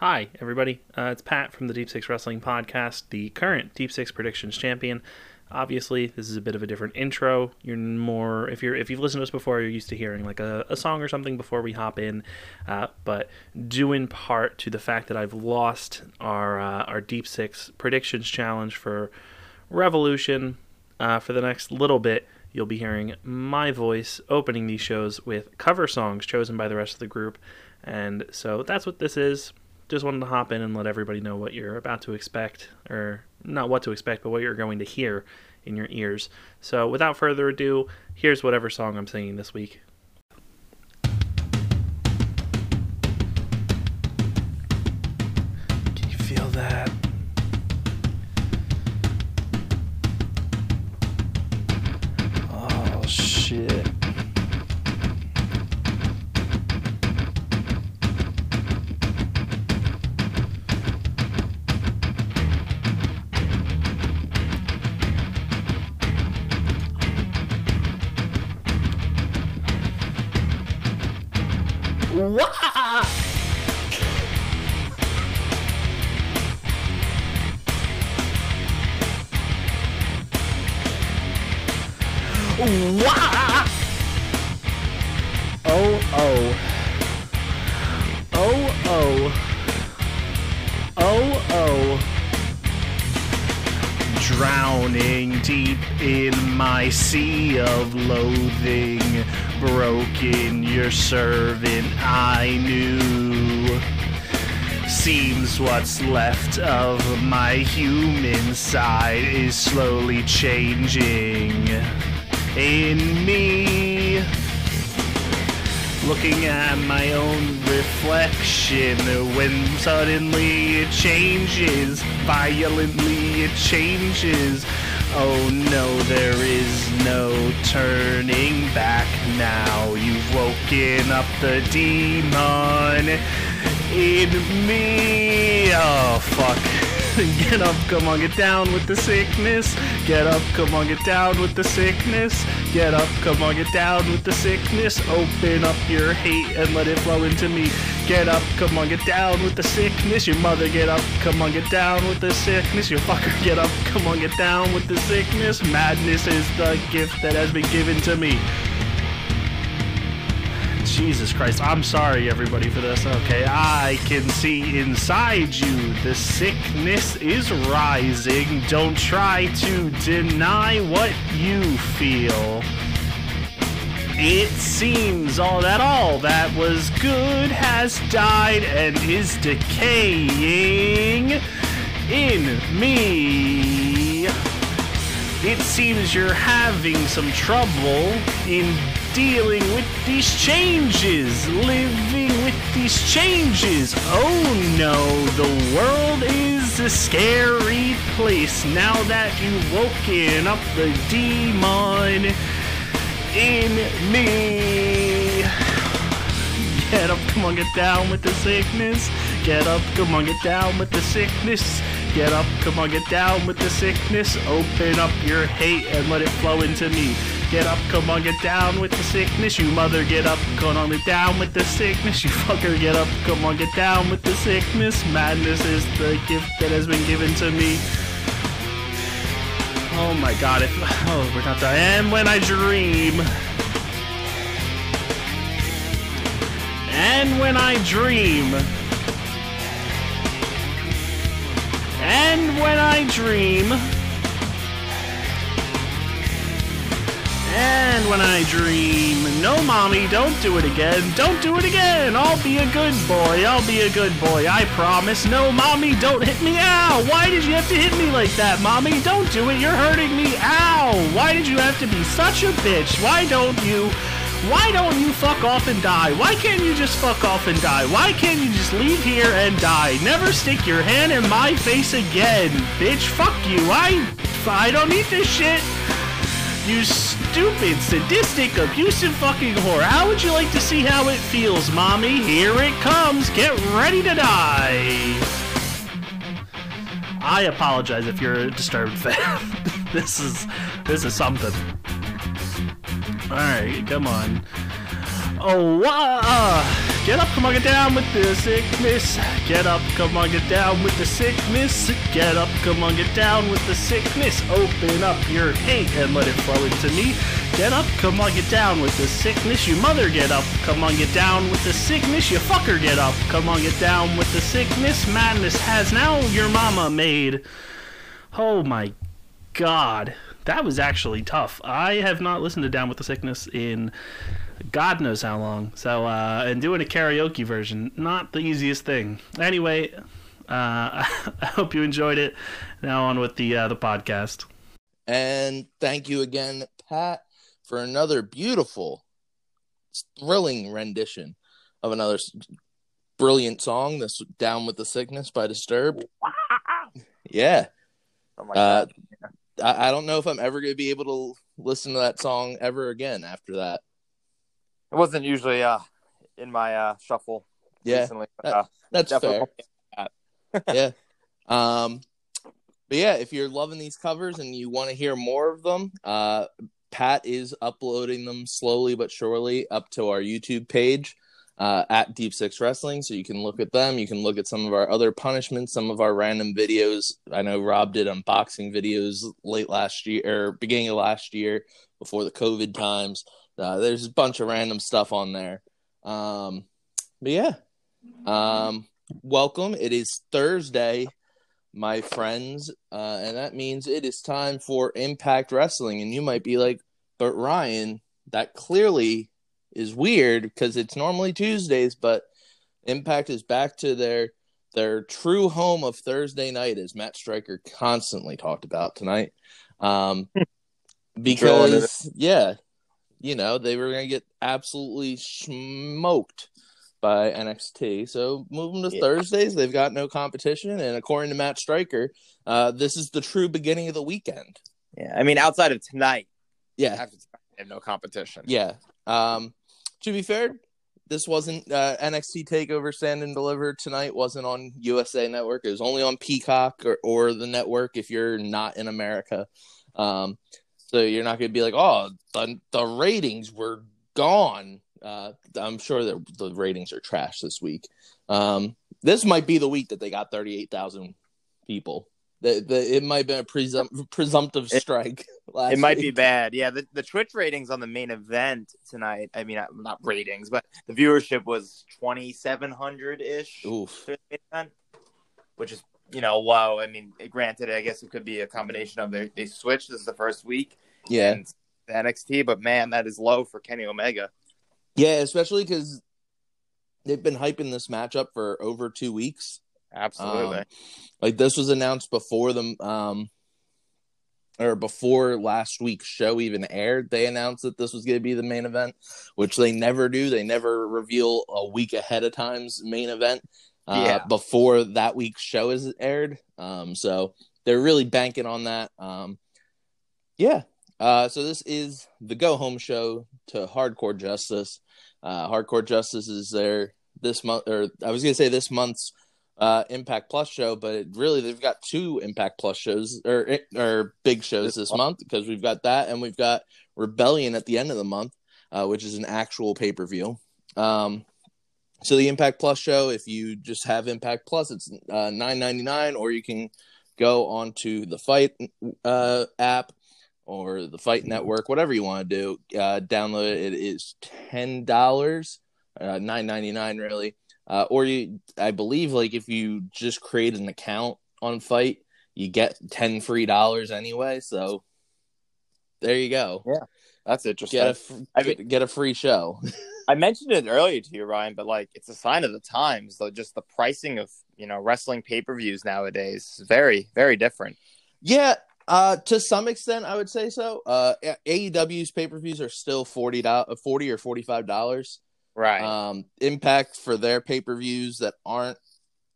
Hi, everybody. Uh, it's Pat from the Deep Six Wrestling Podcast, the current Deep Six Predictions champion. Obviously, this is a bit of a different intro. You're more if you're if you've listened to us before, you're used to hearing like a, a song or something before we hop in. Uh, but due in part to the fact that I've lost our uh, our Deep Six Predictions challenge for Revolution uh, for the next little bit, you'll be hearing my voice opening these shows with cover songs chosen by the rest of the group. And so that's what this is just wanted to hop in and let everybody know what you're about to expect, or not what to expect, but what you're going to hear in your ears. So, without further ado, here's whatever song I'm singing this week. Servant I knew. Seems what's left of my human side is slowly changing in me. Looking at my own reflection when suddenly it changes, violently it changes. Oh no, there is no turning back now. You've woken up the demon in me. Oh fuck. Get up, come on, get down with the sickness. Get up, come on, get down with the sickness. Get up, come on, get down with the sickness. Open up your hate and let it flow into me. Get up, come on, get down with the sickness. Your mother, get up, come on, get down with the sickness. Your fucker, get up, come on, get down with the sickness. Madness is the gift that has been given to me. Jesus Christ, I'm sorry everybody for this. Okay, I can see inside you. The sickness is rising. Don't try to deny what you feel. It seems all that all that was good has died and is decaying in me. It seems you're having some trouble in dealing with these changes, living with these changes. Oh no, the world is a scary place now that you've woken up the demon in me. Get up, come on, get down with the sickness. Get up, come on, get down with the sickness. Get up, come on, get down with the sickness. Open up your hate and let it flow into me. Get up, come on, get down with the sickness. You mother, get up, come on, get down with the sickness. You fucker, get up, come on, get down with the sickness. Madness is the gift that has been given to me. Oh my god, if. Oh, we're not done. And when I dream. And when I dream. And when I dream. And when I dream, no, mommy, don't do it again. Don't do it again. I'll be a good boy. I'll be a good boy. I promise. No, mommy, don't hit me. Ow. Why did you have to hit me like that, mommy? Don't do it. You're hurting me. Ow. Why did you have to be such a bitch? Why don't you? Why don't you fuck off and die? Why can't you just fuck off and die? Why can't you just leave here and die? Never stick your hand in my face again, bitch. Fuck you. I I don't need this shit. You stupid, sadistic, abusive fucking whore. How would you like to see how it feels, mommy? Here it comes. Get ready to die. I apologize if you're a disturbed fan. this is this is something. All right, come on. Oh, uh, Get up, come on, get down with the sickness. Get up, come on, get down with the sickness. Get up, come on, get down with the sickness. Open up your hate and let it flow into me. Get up, come on, get down with the sickness. You mother, get up, come on, get down with the sickness. You fucker, get up, come on, get down with the sickness. Madness has now your mama made. Oh my god. That was actually tough. I have not listened to Down with the Sickness in God knows how long. So, uh, and doing a karaoke version, not the easiest thing. Anyway, uh, I hope you enjoyed it. Now on with the uh, the podcast. And thank you again, Pat, for another beautiful, thrilling rendition of another brilliant song. This "Down with the Sickness" by Disturbed. Yeah. Oh my Uh, god. I, I don't know if I'm ever going to be able to listen to that song ever again after that. It wasn't usually uh in my uh shuffle Yeah, recently. But, uh, that's definitely fair. yeah. Um, but yeah, if you're loving these covers and you want to hear more of them, uh, Pat is uploading them slowly but surely up to our YouTube page uh, at Deep Six Wrestling. So you can look at them. You can look at some of our other punishments, some of our random videos. I know Rob did unboxing videos late last year or beginning of last year before the COVID times. Uh, there's a bunch of random stuff on there. Um, but yeah. Um, welcome. It is Thursday, my friends, uh, and that means it is time for Impact Wrestling. And you might be like, but Ryan, that clearly is weird because it's normally Tuesdays, but Impact is back to their their true home of Thursday night, as Matt Striker constantly talked about tonight. Um, because yeah, you know they were gonna get absolutely smoked by NXT. So move them to Yeah. Thursdays. They've got no competition, and according to Matt Striker, uh, this is the true beginning of the weekend. yeah, I mean outside of tonight, Yeah, after tonight, they have no competition. yeah. Um, to be fair, this wasn't uh, NXT Takeover Stand and Deliver tonight. wasn't on USA Network. It was only on Peacock or, or the network if you're not in America. Um, so you're not going to be like, oh, the the ratings were gone. Uh, I'm sure that the ratings are trash this week. Um, this might be the week that they got 38,000 people. The, the, it might be a presum- presumptive strike. Last It might be bad. Yeah, the, the Twitch ratings on the main event tonight. I mean, uh, not ratings, but the viewership was twenty seven hundred ish. Oof. which is you know low. I mean, granted, I guess it could be a combination of they they switched. This is the first week, Yeah. and the NXT, but man, that is low for Kenny Omega. Yeah, especially because they've been hyping this matchup for over two weeks. Absolutely. Um, like this was announced before the um or before last week's show even aired. They announced that this was going to be the main event, which they never do. They never reveal a week ahead of time's main event uh, Yeah. before that week's show is aired. Um, so they're really banking on that. Um, yeah. Uh, so this is the go home show to Hardcore Justice. Uh, Hardcore Justice is there this month, or I was gonna say this month's uh, Impact Plus show, but really they've got two Impact Plus shows or or big shows this month because we've got that and we've got Rebellion at the end of the month, uh, which is an actual pay per view. Um, so the Impact Plus show, if you just have Impact Plus, it's uh, nine ninety nine, or you can go onto the Fight uh, app or the Fight Network, whatever you want to do. Uh, download it. It is ten dollars, uh, nine ninety nine really. Uh, or you, I believe, like if you just create an account on Fight, you get ten free dollars anyway. So there you go. Yeah, that's interesting. Get a f- I get, get a free show. I mentioned it earlier to you, Ryan, but like it's a sign of the times. Though, just the pricing of you know wrestling pay per views nowadays is very, very different. Yeah, uh, to some extent, I would say so. Uh, AEW's pay per views are still forty dollars, forty or forty five dollars. Right. Um, Impact for their pay per views that aren't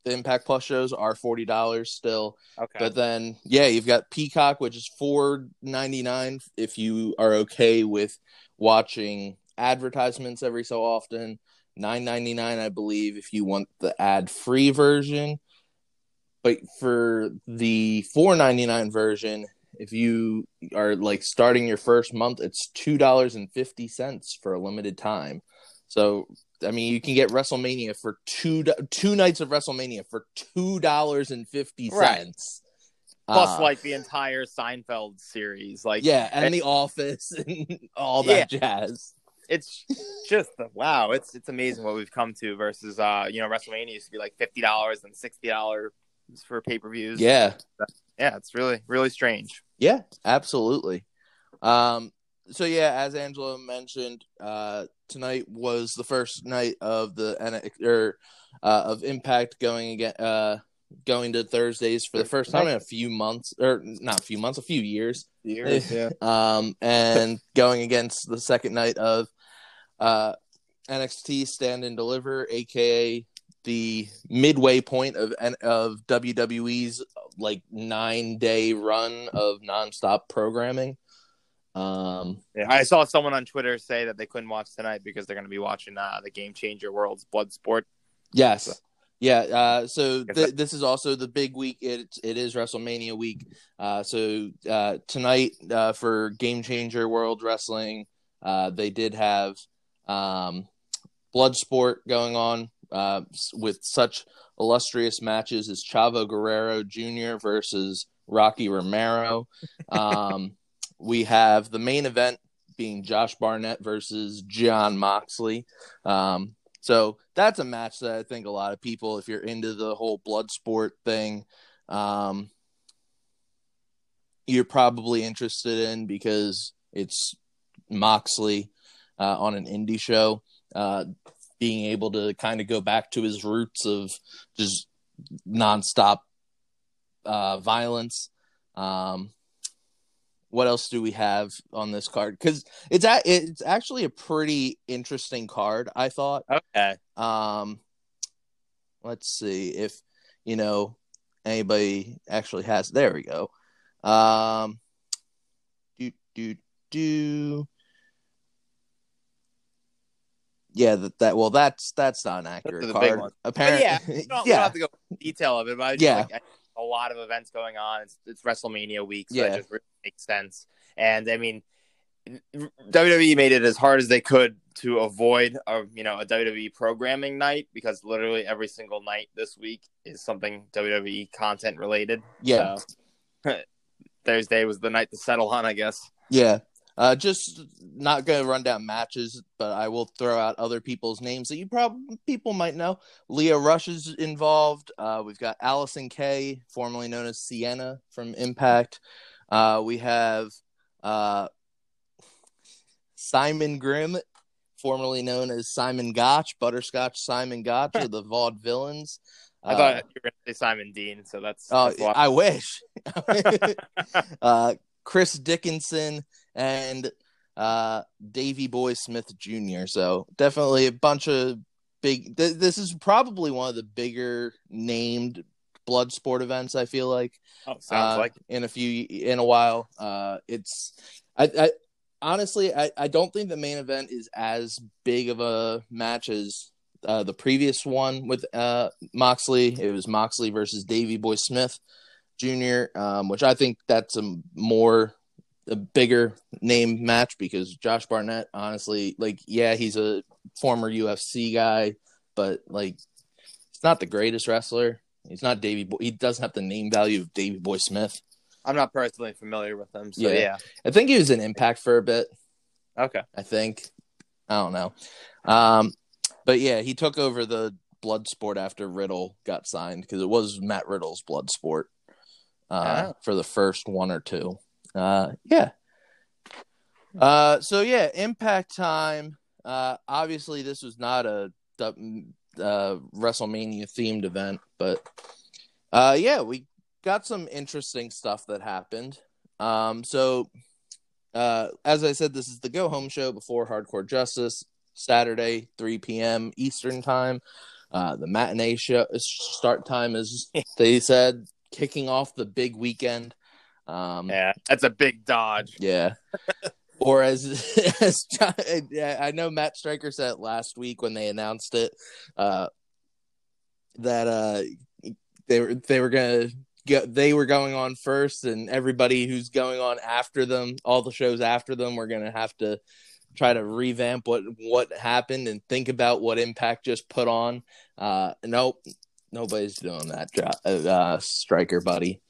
the Impact Plus shows are forty dollars still. okay. But then, yeah, you've got Peacock, which is four ninety nine if you are okay with watching advertisements every so often. Nine ninety nine, I believe, if you want the ad free version. But for the four ninety nine version, if you are like starting your first month, it's two dollars and fifty cents for a limited time. So I mean, you can get WrestleMania for two two nights of WrestleMania for two dollars and fifty cents. Plus, uh, like the entire Seinfeld series, like yeah, and, and The Office and all that yeah. jazz. It's just wow, it's it's amazing what we've come to versus uh, you know, WrestleMania used to be like fifty dollars and sixty dollars for pay per views. Yeah, yeah, it's really really strange. Yeah, absolutely. Um, so yeah, as Angelo mentioned, uh, tonight was the first night of the or uh, of Impact going again, uh, going to Thursdays for the first time in a few months, or not a few months, a few years. Years, yeah. Um, and going against the second night of uh, NXT Stand and Deliver, aka the midway point of of WWE's like nine day run of nonstop programming. Um, yeah, I saw someone on Twitter say that they couldn't watch tonight because they're going to be watching uh, the Game Changer World's Blood Sport. Yes. So. Yeah, uh, so th- this is also the big week. It it is WrestleMania week. Uh, so uh, tonight uh, for Game Changer World Wrestling, uh, they did have um, blood sport going on uh, with such illustrious matches as Chavo Guerrero Jr. versus Rocky Romero. Um, we have the main event being Josh Barnett versus Jon Moxley. Um, so that's a match that I think a lot of people, if you're into the whole blood sport thing, um, you're probably interested in because it's Moxley uh, on an indie show, uh, being able to kind of go back to his roots of just nonstop uh, violence. Um, what else do we have on this card? Because it's a, it's actually a pretty interesting card. I thought. Okay. Um, let's see if you know anybody actually has. There we go. Um, do do do. Yeah, that, that well, that's that's not an accurate card. Apparently, yeah, you don't, yeah. don't have to go detail of it, but yeah. Like, a lot of events going on. It's, it's WrestleMania week, so yeah. it just really makes sense. And I mean, WWE made it as hard as they could to avoid a you know a WWE programming night because literally every single night this week is something WWE content related. Yeah. So, Thursday was the night to settle on, I guess. Yeah. Uh, just not going to run down matches, but I will throw out other people's names that you probably people might know. Leyla Hirsch is involved. Uh, we've got Allysin Kay, formerly known as Sienna from Impact. Uh, we have uh, Simon Grimm, formerly known as Simon Gotch, Butterscotch Simon Gotch of the Vaudevillains. I thought uh, you were going to say Simon Dean, so that's. Oh, I wish. uh, Chris Dickinson and uh, Davy Boy Smith Jr. So definitely a bunch of big. Th- this is probably one of the bigger named blood sport events. I feel like. Oh, sounds uh, like in a few in a while. Uh, it's I, I honestly I, I don't think the main event is as big of a match as uh, the previous one with uh, Moxley. It was Moxley versus Davy Boy Smith Jr., um, which I think that's a more a bigger name match because Josh Barnett, honestly, like yeah, he's a former UFC guy, but like he's not the greatest wrestler. He's not Davy. Boy. He doesn't have the name value of Davy Boy Smith. I'm not personally familiar with him, so yeah. yeah. I think he was in Impact for a bit. Okay, I think I don't know, um, but yeah, he took over the blood sport after Riddle got signed because it was Matt Riddle's blood sport uh, oh. for the first one or two. Uh, yeah. Uh, so yeah, Impact time. Uh, obviously, this was not a uh, WrestleMania themed event, but uh, yeah, we got some interesting stuff that happened. Um, so uh, as I said, this is the go home show before Hardcore Justice, Saturday, 3 p.m. Eastern time. Uh, the matinee show start time is, they said, kicking off the big weekend. Um, yeah, that's a big dodge. Yeah. or as as I know Matt Striker said last week when they announced it, uh, that uh, they were they were gonna get they were going on first, and everybody who's going on after them, all the shows after them, we're gonna have to try to revamp what what happened and think about what Impact just put on. Uh, nope, nobody's doing that, uh, striker buddy.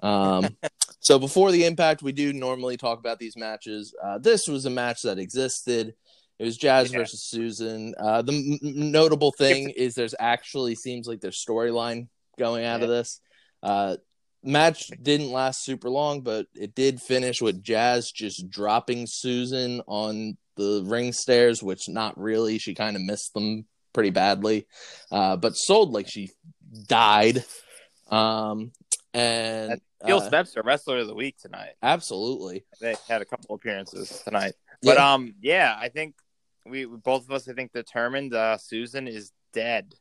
Um, so before the Impact, we do normally talk about these matches. Uh, this was a match that existed. It was Jazz yeah. versus Susan. Uh, the m- notable thing is there's actually seems like there's storyline going out yeah. of this. Uh, match didn't last super long, but it did finish with Jazz just dropping Susan on the ring stairs, which not really. She kind of missed them pretty badly, uh, but sold like she died. Um, and Steel uh, are wrestler of the week tonight. Absolutely, they had a couple appearances tonight. But yeah. um, yeah, I think we both of us I think determined uh, Susan is dead.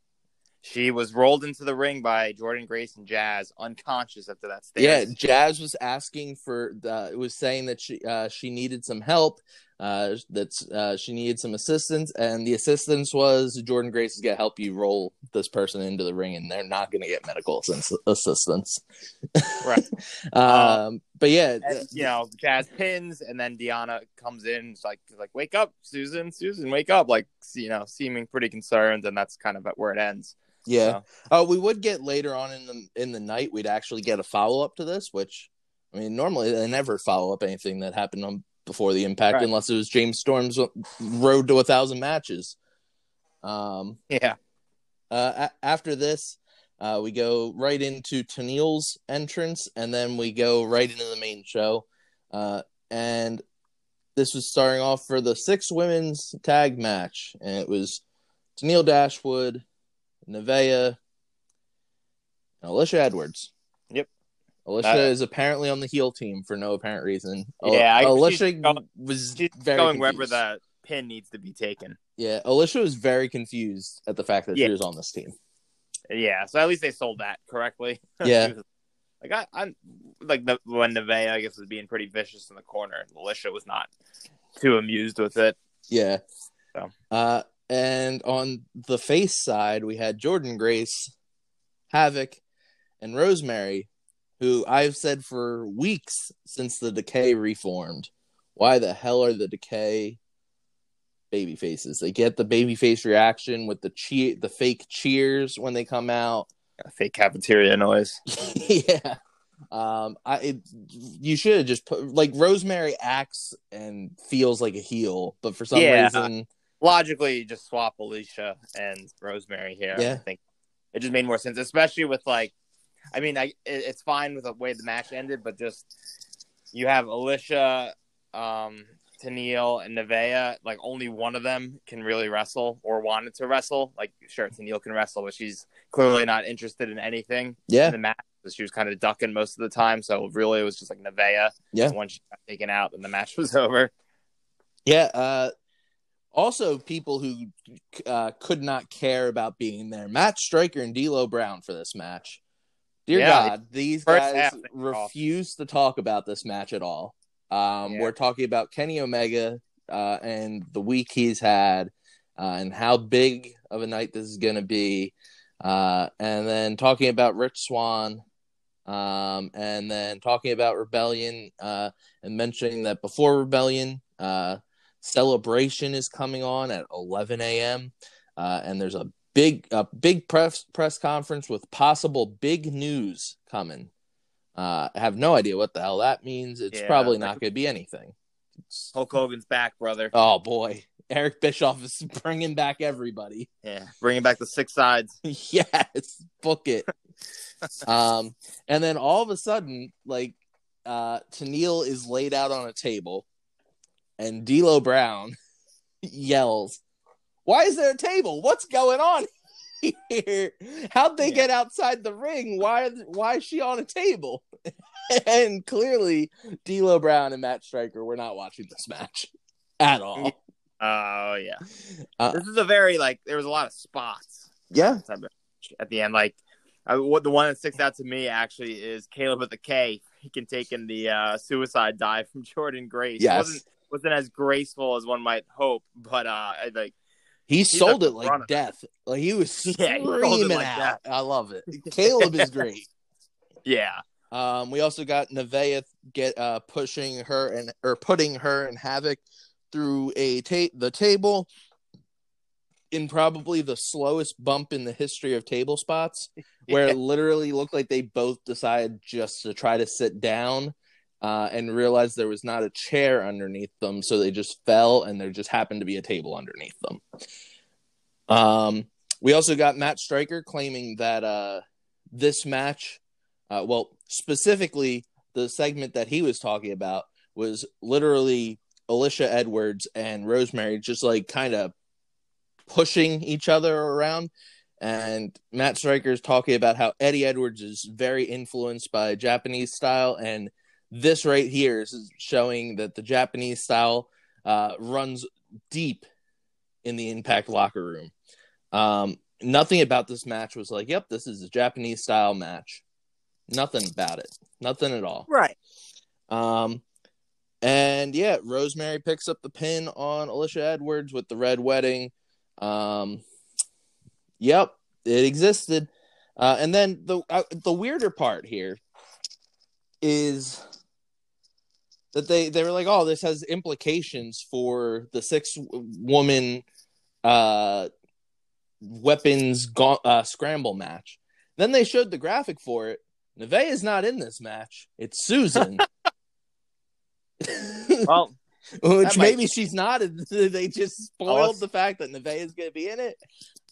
She was rolled into the ring by Jordynne Grace and Jazz, unconscious after that stairs. Yeah, Jazz was asking for. Uh, was saying that she uh, she needed some help. Uh, that uh, she needed some assistance, and the assistance was Jordynne Grace is gonna help you roll this person into the ring, and they're not gonna get medical assistance. right. um, um, but yeah, and, you know, Jazz pins, and then Deonna comes in, it's like like wake up, Susan, Susan, wake up, like you know, seeming pretty concerned, and that's kind of where it ends. Yeah. Oh, uh, we would get later on in the in the night. We'd actually get a follow up to this, which I mean, normally they never follow up anything that happened on before the impact, right. unless it was James Storm's road to a thousand matches. Um, yeah. Uh, a- after this, uh, we go right into Tenille's entrance, and then we go right into the main show. Uh, and this was starting off for the six women's tag match, and it was Tenille Dashwood, Nevaeh, Alisha Edwards. Alisha is apparently on the heel team for no apparent reason. Yeah, Alisha going, was she's going confused. wherever that pin needs to be taken. Yeah, Alisha was very confused at the fact that yeah. she was on this team. Yeah, so at least they sold that correctly. Yeah. like I, I'm like the, when Nevaeh, I guess, was being pretty vicious in the corner, and Alisha was not too amused with it. Yeah. So. Uh, and on the face side, we had Jordynne Grace, Havok, and Rosemary, who I've said for weeks since the Decay reformed. Why the hell are the Decay baby faces? They get the baby face reaction with the cheer, the fake cheers when they come out, a fake cafeteria noise. yeah. Um, I it, you should have just put like Rosemary acts and feels like a heel, but for some yeah. reason logically you just swap Alisha and Rosemary here. Yeah. I think it just made more sense, especially with like, I mean, I it, it's fine with the way the match ended, but just you have Alisha, um, Tenille, and Nevaeh. Like only one of them can really wrestle or wanted to wrestle. Like sure, Tenille can wrestle, but she's clearly not interested in anything. Yeah. In the match, she was kind of ducking most of the time. So really, it was just like Nevaeh. Yeah. Once she got taken out, and the match was over. Yeah. Uh, also, people who uh, could not care about being there. Matt Striker and D'Lo Brown for this match. Dear yeah, God, these guys refuse to talk about this match at all. Um, yeah. We're talking about Kenny Omega uh, and the week he's had, uh, and how big of a night this is going to be, uh, and then talking about Rich Swann, um, and then talking about Rebellion, uh, and mentioning that before Rebellion, uh, celebration is coming on at 11 a.m. Uh, and there's a big a big press press conference with possible big news coming. Uh, I have no idea what the hell that means. It's yeah, probably not going to be anything. It's... Hulk Hogan's back, brother. Oh boy, Eric Bischoff is bringing back everybody. Yeah, bringing back the six sides. yes, book it. um, and then all of a sudden, like, uh, Tenille is laid out on a table and D'Lo Brown yells, "Why is there a table? What's going on here? How'd they yeah. get outside the ring? Why? Why is she on a table?" and clearly, D'Lo Brown and Matt Striker were not watching this match at all. Oh yeah, uh, this is a very like there was a lot of spots. Yeah, at the end, like uh, what the one that sticks out to me actually is Kaleb with the K. He can take in the uh, suicide dive from Jordynne Grace. Yes. It wasn't wasn't as graceful as one might hope, but uh, like he sold it like death. Like he was screaming yeah, like out. That. I love it. Kaleb is great. Yeah. Um, we also got Nevaeh get uh pushing her and or putting her in Havok through a ta- the table in probably the slowest bump in the history of table spots, where yeah. it literally looked like they both decided just to try to sit down uh, and realized there was not a chair underneath them, so they just fell, and there just happened to be a table underneath them. Um, we also got Matt Striker claiming that uh, this match, uh, well, specifically the segment that he was talking about was literally Alisha Edwards and Rosemary just like kind of pushing each other around. And Matt Striker is talking about how Eddie Edwards is very influenced by Japanese style. And this right here is showing that the Japanese style uh, runs deep in the Impact locker room. Um, nothing about this match was like, yep, this is a Japanese style match. Nothing about it. Nothing at all. Right. Um, and yeah, Rosemary picks up the pin on Alisha Edwards with the red wedding. Um, yep, it existed. Uh, and then the uh, the weirder part here is that they they were like, oh, this has implications for the six woman uh, weapons ga- uh, scramble match. Then they showed the graphic for it. Neve is not in this match. It's Susan. well, which maybe might... she's not. They just spoiled Unless... the fact that Neve is going to be in it.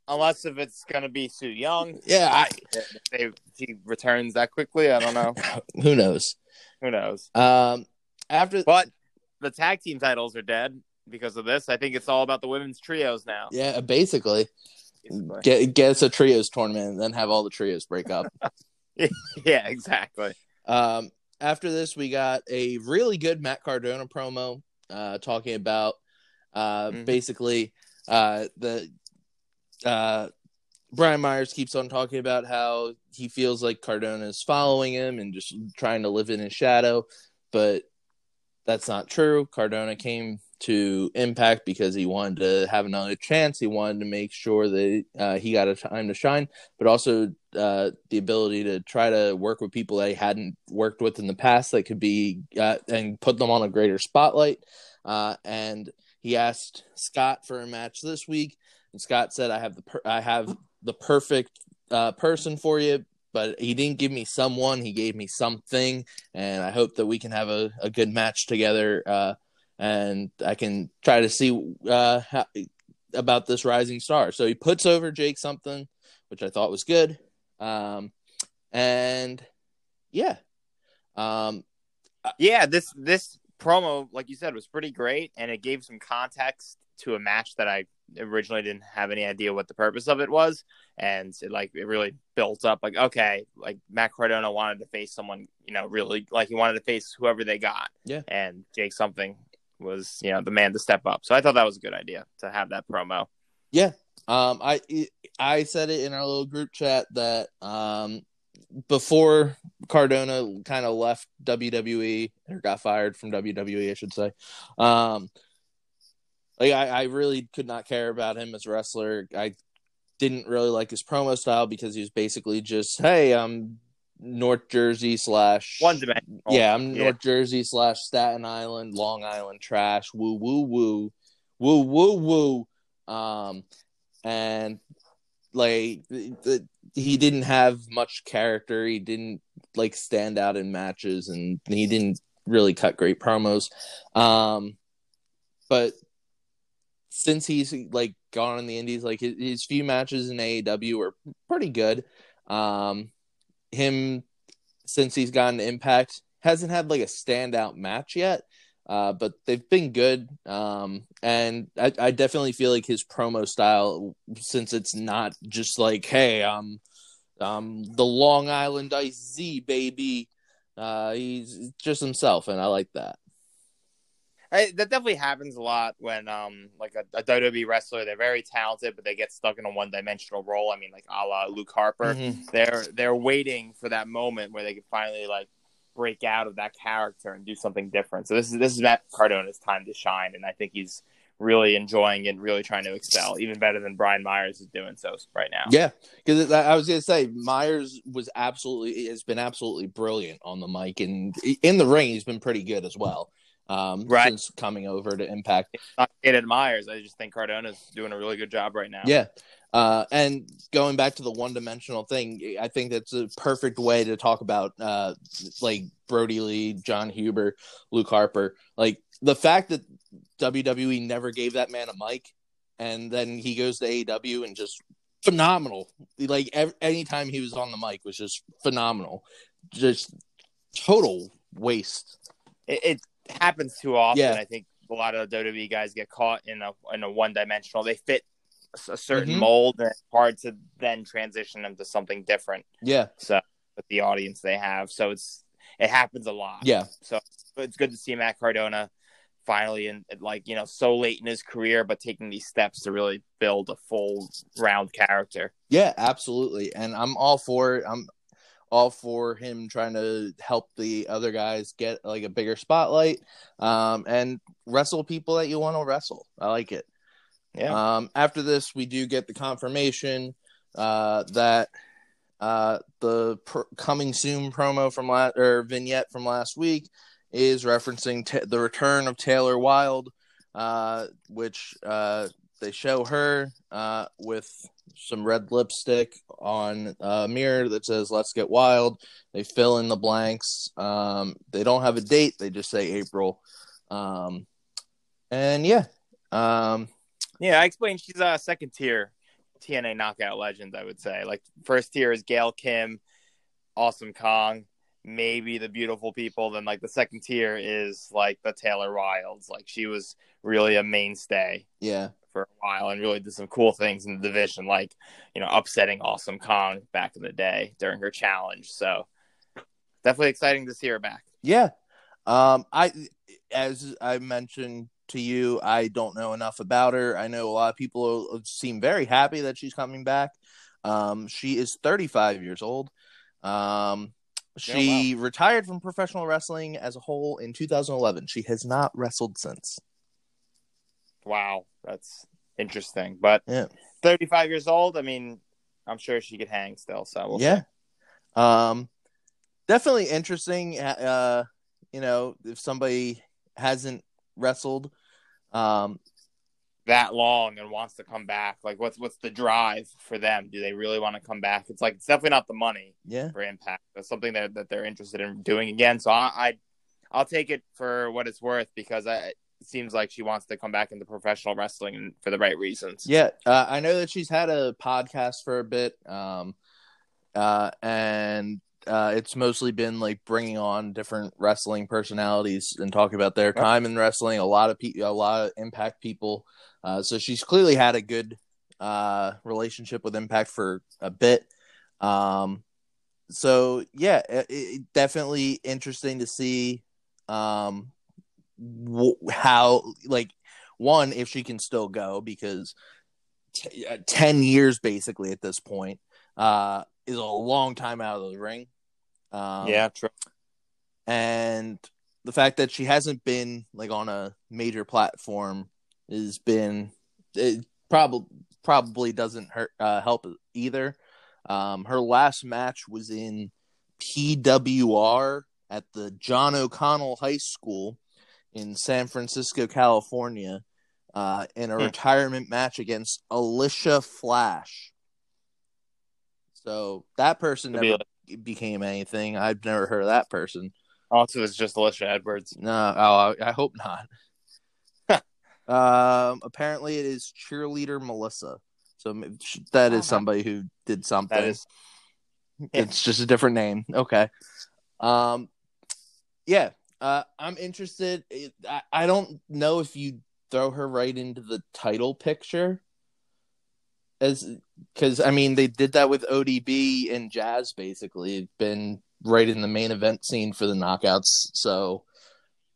Unless if it's going to be Su Yung. Yeah, I... if they, she returns that quickly. I don't know. Who knows? Who knows? Um, after, but the tag team titles are dead because of this. I think it's all about the women's trios now. Yeah, basically. basically. Get get us a trios tournament and then have all the trios break up. yeah, exactly. Um, after this, we got a really good Matt Cardona promo uh, talking about uh, mm-hmm. basically uh, the uh, Brian Myers keeps on talking about how he feels like Cardona is following him and just trying to live in his shadow, but that's not true. Cardona came to Impact because he wanted to have another chance. He wanted to make sure that uh, he got a time to shine, but also uh, the ability to try to work with people that he hadn't worked with in the past that could be uh, and put them on a greater spotlight. Uh, and he asked Scott for a match this week, and Scott said, "I have the per- I have the perfect uh, person for you." But he didn't give me someone; he gave me something, and I hope that we can have a, a good match together uh, and I can try to see uh, how, about this rising star. So he puts over Jake something, which I thought was good, um, and yeah, um, yeah. This this promo, like you said, was pretty great, and it gave some context to a match that I originally didn't have any idea what the purpose of it was, and it like it really built up. Like okay, like Matt Cardona wanted to face someone, you know, really like he wanted to face whoever they got, yeah, and Jake something was you know the man to step up. So I thought that was a good idea to have that promo. Yeah, um, I I said it in our little group chat that um, before Cardona kind of left WWE or got fired from WWE, I should say. Um, like I, I really could not care about him as a wrestler. I didn't really like his promo style because he was basically just, "Hey, I'm North Jersey slash one dimensional. Yeah, I'm yeah. North Jersey slash Staten Island, Long Island trash. Woo woo woo, woo woo woo. Um, and like the, he didn't have much character. He didn't like stand out in matches, and he didn't really cut great promos. Um, but since he's like gone in the Indies, like his, his few matches in AEW were pretty good. Um, him since he's gotten Impact hasn't had like a standout match yet. Uh, but they've been good. Um, and I, I, definitely feel like his promo style, since it's not just like, hey, um, the Long Island Ice Z baby, uh, he's just himself, and I like that. I, that definitely happens a lot when um like a, a WWE wrestler they're very talented but they get stuck in a one dimensional role. I mean like a la Luke Harper. Mm-hmm. They're they're waiting for that moment where they can finally like break out of that character and do something different. So this is this is Matt Cardona's time to shine, and I think he's really enjoying it, really trying to excel, even better than Brian Myers is doing so right now. Yeah, because I was going to say Myers was absolutely has been absolutely brilliant on the mic and in the ring. He's been pretty good as well. Um, right. since coming over to Impact. Not Kate Myers. I just think Cardona's doing a really good job right now. Yeah. Uh, and going back to the one dimensional thing, I think that's a perfect way to talk about uh, like Brodie Lee, Jon Huber, Luke Harper. Like the fact that WWE never gave that man a mic and then he goes to AEW and just phenomenal. Like every, anytime he was on the mic was just phenomenal. Just total waste. It, it happens too often. Yeah. I think a lot of WWE guys get caught in a in a one dimensional. They fit a certain mm-hmm. mold, and it's hard to then transition them to something different. Yeah. So with the audience they have, so it's it happens a lot. Yeah. So it's good to see Matt Cardona finally and like you know so late in his career but taking these steps to really build a full round character yeah absolutely and i'm all for it i'm all for him trying to help the other guys get like a bigger spotlight um, and wrestle people that you want to wrestle. I like it. Yeah. Um, after this, we do get the confirmation uh, that uh, the coming soon promo from last or vignette from last week is referencing t- the return of Taylor Wilde, uh, which uh, they show her uh, with some red lipstick on a mirror that says "Let's Get Wild." They fill in the blanks. Um, they don't have a date; they just say April. Um, and yeah, um, yeah. I explained she's a second tier TNA knockout legend. I would say like first tier is Gail Kim, Awesome Kong, maybe the beautiful people. Then like the second tier is like the Taylor Wildes Like she was really a mainstay. Yeah for a while and really did some cool things in the division, like you know upsetting Awesome Kong back in the day during her challenge. So definitely exciting to see her back. Yeah, um, I as I mentioned to you, I don't know enough about her. I know a lot of people seem very happy that she's coming back. Um, she is 35 years old. Um, she oh, wow. retired from professional wrestling as a whole in 2011. She has not wrestled since. Wow, that's interesting. But yeah. 35 years old, I mean, I'm sure she could hang still. So we'll yeah, see. um, definitely interesting. Uh, you know, if somebody hasn't wrestled, um, that long and wants to come back, like what's what's the drive for them? Do they really want to come back? It's like it's definitely not the money. Yeah, for Impact. That's something that that they're interested in doing again. So I, I I'll take it for what it's worth because I seems like she wants to come back into professional wrestling for the right reasons. Yeah, uh, I know that she's had a podcast for a bit, um, uh, and uh, it's mostly been like bringing on different wrestling personalities and talking about their time in wrestling. A lot of people, a lot of Impact people. Uh, so she's clearly had a good uh, relationship with Impact for a bit. Um, so yeah, it, it, definitely interesting to see um, how like one if she can still go because t- uh, 10 years basically at this point uh is a long time out of the ring. Um, yeah true. and the fact that she hasn't been like on a major platform has been it probably probably doesn't hurt uh, help either. Um her last match was in PWR at the John O'Connell High School in San Francisco, California, uh, in a hmm. retirement match against Alissa Flash. So that person never be became anything. I've never heard of that person. Also, it's just Alisha Edwards. No, oh, I, I hope not. um, apparently, it is cheerleader Melissa. So that is uh-huh. somebody who did something. That is. It's just a different name. Okay. Um, yeah, uh, I'm interested. I, I don't know if you throw her right into the title picture, as because I mean they did that with ODB and Jazz. Basically, it's been right in the main event scene for the knockouts. So,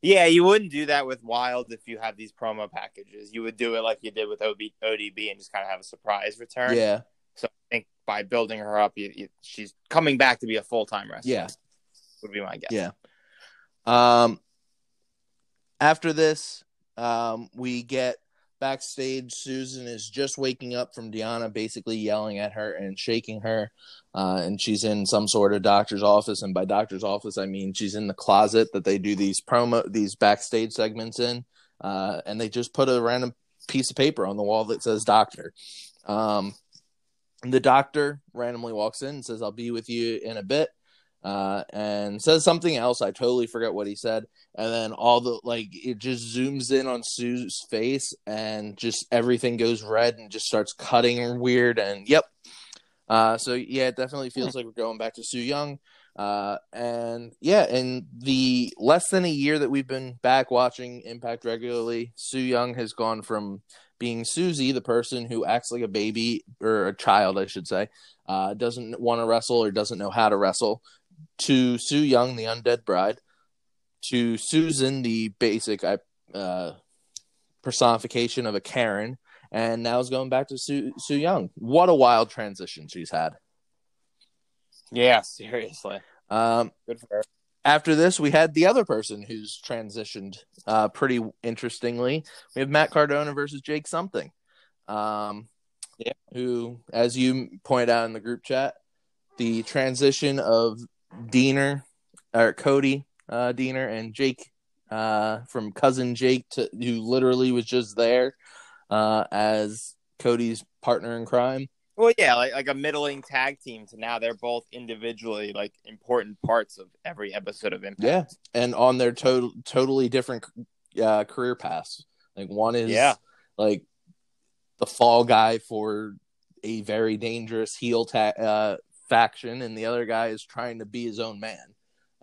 yeah, you wouldn't do that with Wilde if you have these promo packages. You would do it like you did with OB, ODB and just kind of have a surprise return. Yeah. So I think by building her up, you, you, she's coming back to be a full time wrestler. Yeah, would be my guess. Yeah. Um, after this, um, we get backstage, Susan is just waking up from Deonna basically yelling at her and shaking her. Uh, and she's in some sort of doctor's office. And by doctor's office, I mean she's in the closet that they do these promo, these backstage segments in. Uh, and they just put a random piece of paper on the wall that says doctor. Um, the doctor randomly walks in and says, I'll be with you in a bit uh, and says something else. I totally forget what he said. And then all the like, it just zooms in on Su's face, and just everything goes red and just starts cutting weird. And yep. Uh, so yeah, it definitely feels like we're going back to Su Yung. Uh, and yeah, in the less than a year that we've been back watching Impact regularly, Su Yung has gone from being Susie, the person who acts like a baby or a child, I should say, uh, doesn't want to wrestle or doesn't know how to wrestle, to Su Yung, the undead bride, to Susan, the basic uh, personification of a Karen, and now is going back to Sue, Su Yung. What a wild transition she's had. Yeah, seriously. Um, Good for her. After this, we had the other person who's transitioned uh, pretty interestingly. We have Matt Cardona versus Jake Something. Um, yeah. Who, as you point out in the group chat, the transition of Deaner or Cody uh, Deaner and Jake uh, from cousin Jake to who literally was just there uh, as Cody's partner in crime. Well, yeah, like like a middling tag team to now they're both individually like important parts of every episode of Impact. Yeah, and on their total totally different uh, career paths. Like one is yeah. like the fall guy for a very dangerous heel ta- uh, faction, and the other guy is trying to be his own man,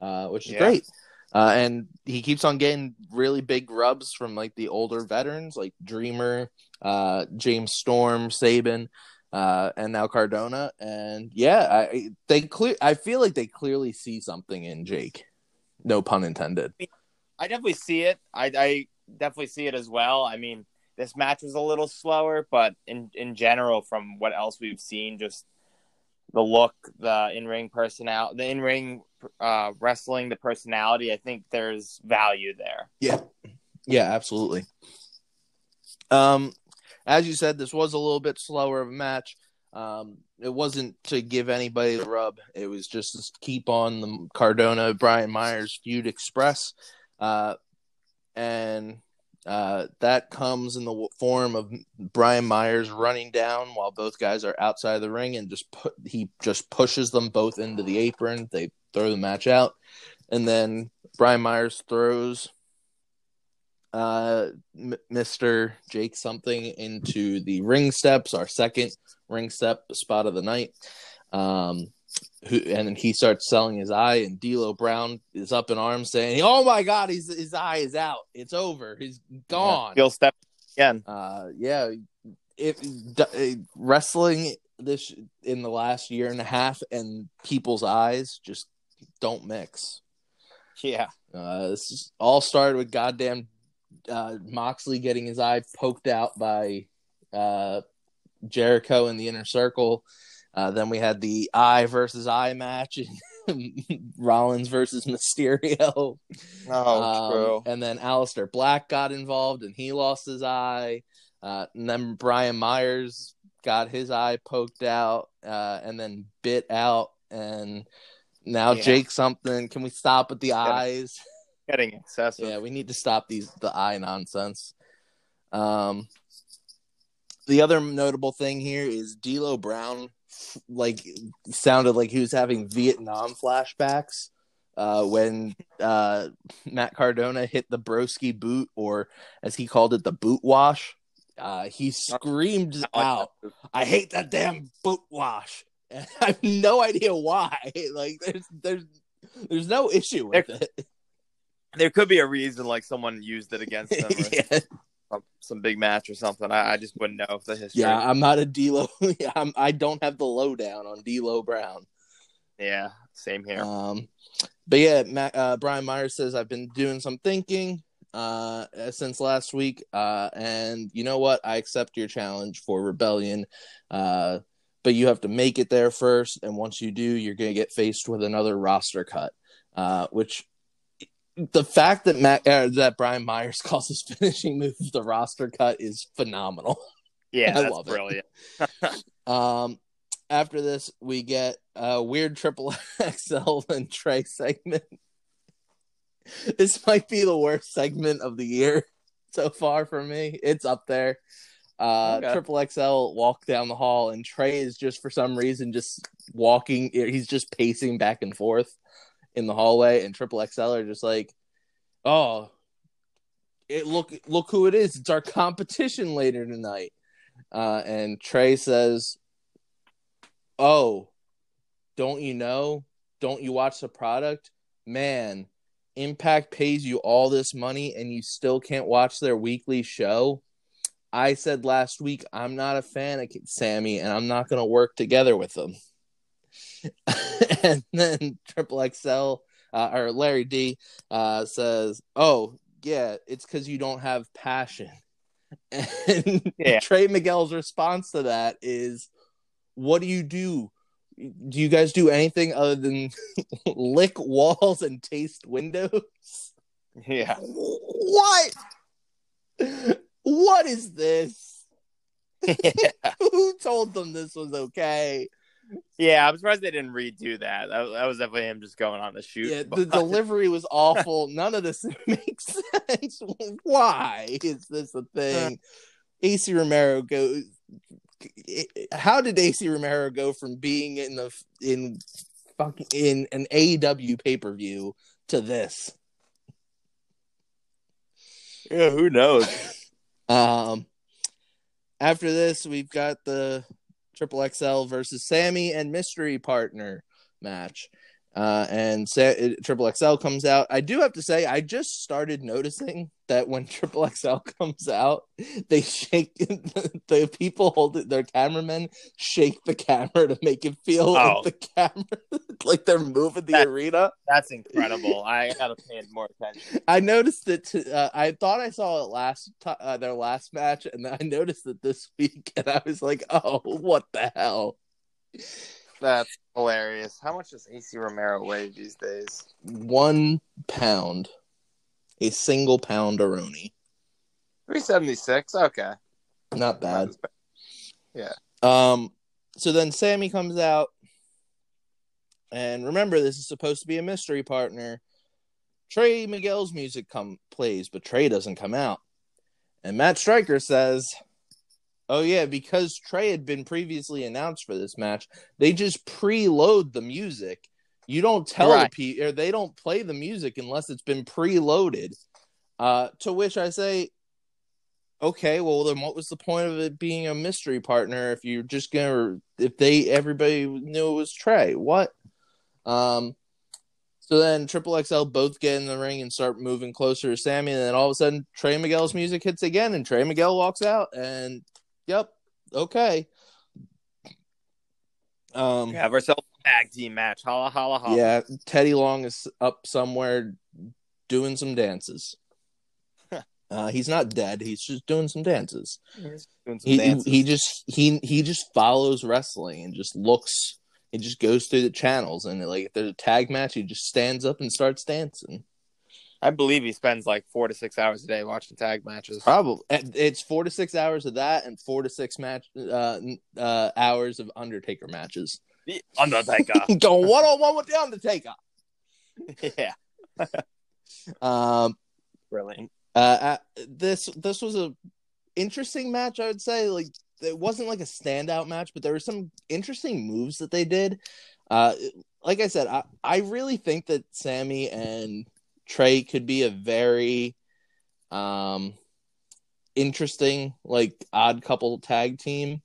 uh, which is yeah. great. Uh, and he keeps on getting really big rubs from like the older veterans, like Dreamer, uh, James Storm, Sabin, uh, and now Cardona. And yeah, I they clear. I feel like they clearly see something in Jake. No pun intended. I definitely see it. I, I definitely see it as well. I mean, this match was a little slower, but in in general, from what else we've seen, just the look, the in ring personality, the in ring uh, wrestling, the personality. I think there's value there. Yeah, yeah, absolutely. Um, as you said, this was a little bit slower of a match. Um, it wasn't to give anybody the rub. It was just to keep on the Cardona Brian Myers feud express. Uh, and uh, that comes in the form of Brian Myers running down while both guys are outside of the ring, and just put he just pushes them both into the apron. They throw the match out, and then Brian Myers throws uh, M- Mr. Jake something into the ring steps, our second ring step spot of the night. Um, who and then he starts selling his eye, and D'Lo Brown is up in arms saying, "Oh my God, he's, his eye is out. It's over. He's gone." Yeah, he'll step again. Uh, yeah, if uh, wrestling this in the last year and a half, and people's eyes just don't mix. Yeah, uh, this all started with goddamn uh, Moxley getting his eye poked out by uh, Jericho in the inner circle uh, then we had the eye versus eye match, Rollins versus Mysterio. Oh, um, true. And then Aleister Black got involved and he lost his eye. Uh, and then Brian Myers got his eye poked out uh, and then bit out. And now yeah. Jake something. Can we stop with the getting, eyes? Getting excessive. Yeah, we need to stop these the eye nonsense. Um, the other notable thing here is D'Lo Brown like sounded like he was having Vietnam flashbacks uh, when uh, Matt Cardona hit the broski boot, or as he called it, the boot wash. Uh, he screamed out, "I hate that damn boot wash!" And I have no idea why. Like, there's there's there's no issue with there, it. There could be a reason, like someone used it against him. yeah some big match or something. I, I just wouldn't know the history. Yeah, I'm not a D'Lo. I'm, I don't have the lowdown on D'Lo Brown. Yeah, same here. Um, but yeah, Matt, uh, Brian Myers says I've been doing some thinking uh since last week uh and you know what i accept your challenge for rebellion uh but you have to make it there first and once you do you're going to get faced with another roster cut uh which the fact that Matt uh, that Brian Myers calls his finishing move the roster cut is phenomenal. Yeah, I love brilliant. um, after this, we get a weird triple XL and Trey segment. this might be the worst segment of the year so far for me. It's up there. Uh, okay. Triple XL walk down the hall, and Trey is just for some reason just walking. He's just pacing back and forth in the hallway, and Triple XL are just like, "Oh, it look look who it is! It's our competition later tonight." Uh, and Trey says, "Oh, don't you know? Don't you watch the product, man? Impact pays you all this money, and you still can't watch their weekly show." I said last week I'm not a fan of Sammy, and I'm not going to work together with them. and then Triple XL uh, or Larry D uh, says, "Oh yeah, it's because you don't have passion." And yeah. Trey Miguel's response to that is, "What do you do? Do you guys do anything other than lick walls and taste windows?" Yeah. What? What is this? Yeah. Who told them this was okay? Yeah, I'm surprised they didn't redo that. That, that was definitely him just going on the shoot. Yeah, the delivery was awful. None of this makes sense. Why is this a thing? Acey Romero goes. How did Acey Romero go from being in the in fucking in an AEW pay per view to this? Yeah, who knows? um, after this, we've got the Triple XL versus Sammy and Mystery Partner match. Uh, and Triple XL comes out. I do have to say, I just started noticing that when Triple XL comes out, they shake the people hold it, their cameramen shake the camera to make it feel oh. like the camera like they're moving the that, arena. That's incredible. I gotta pay more attention. I noticed that. uh, I thought I saw it last t- uh, their last match, and I noticed it this week, and I was like, "Oh, what the hell." That's hilarious. How much does Acey Romero weigh these days? One pound. A single pound Aroni. 376. Okay. Not bad. Yeah. Um so then Sammy comes out and remember this is supposed to be a mystery partner. Trey Miguel's music come plays, but Trey doesn't come out. And Matt Striker says, Oh yeah, because Trey had been previously announced for this match, they just preload the music. You don't tell right. the people, or they don't play the music unless it's been preloaded. Uh, to which I say, okay, well then, what was the point of it being a mystery partner if you're just gonna, if they everybody knew it was Trey? What? Um, so then Triple XL both get in the ring and start moving closer to Sammy, and then all of a sudden Trey Miguel's music hits again, and Trey Miguel walks out, and Yep. Okay. Um, we have ourselves a tag team match. Holla, holla, holla. Yeah, Teddy Long is up somewhere doing some dances. uh, he's not dead. He's just doing some dances. Doing some he, dances. he just he he just follows wrestling and just looks. He just goes through the channels and like if there's a tag match, he just stands up and starts dancing. I believe he spends like four to six hours a day watching tag matches. Probably it's four to six hours of that, and four to six match uh, uh, hours of Undertaker matches. The Undertaker going one on one with the Undertaker. yeah. um, brilliant. Uh, uh, this this was a interesting match. I would say like it wasn't like a standout match, but there were some interesting moves that they did. Uh, like I said, I I really think that Sammy and Trey could be a very um interesting like odd couple tag team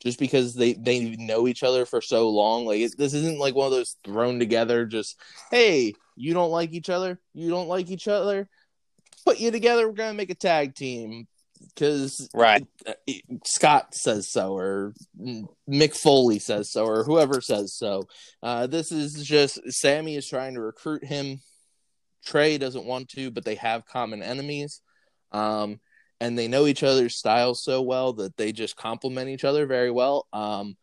just because they they know each other for so long. Like it, this isn't like one of those thrown together just hey you don't like each other? You don't like each other? Put you together. We're gonna make a tag team. Because right. scott says so or mick foley says so or whoever says so. Uh, this is just sammy is trying to recruit him Trey doesn't want to, but they have common enemies. Um, and they know each other's styles so well that they just complement each other very well. Um,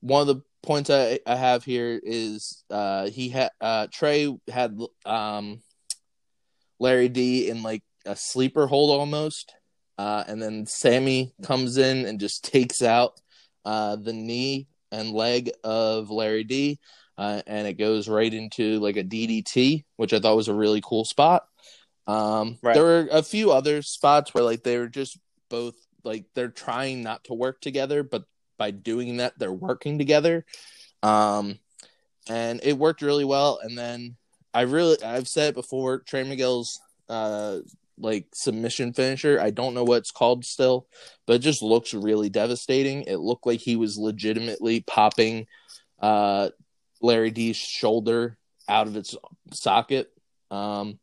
one of the points I, I have here is uh, he had uh, Trey had um, Larry D in like a sleeper hold almost. Uh, and then Sammy comes in and just takes out uh, the knee and leg of Larry D. Uh, and it goes right into like a DDT, which I thought was a really cool spot. Um, right. There were a few other spots where like they were just both like they're trying not to work together, but by doing that, they're working together. Um, and it worked really well. And then I really, I've said it before, Trey Miguel's uh, like submission finisher. I don't know what it's called still, but it just looks really devastating. It looked like he was legitimately popping uh, Larry D's shoulder out of its socket. Um,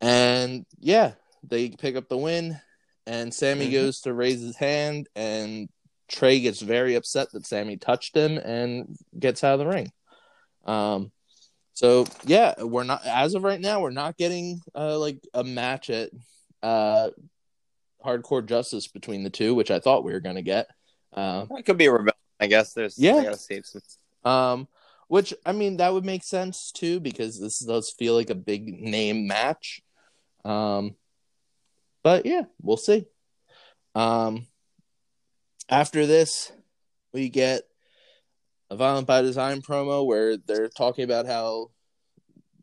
and yeah, they pick up the win. And Sammy mm-hmm. goes to raise his hand, and Trey gets very upset that Sammy touched him and gets out of the ring. Um, so yeah, we're not as of right now. We're not getting uh, like a match at uh, Hardcore Justice between the two, which I thought we were going to get. Uh, it could be a rebellion, I guess. There's yeah, gotta save some. Um, which I mean that would make sense too because this does feel like a big name match. Um, but yeah, we'll see. Um, after this, we get a Violent by Design promo where they're talking about how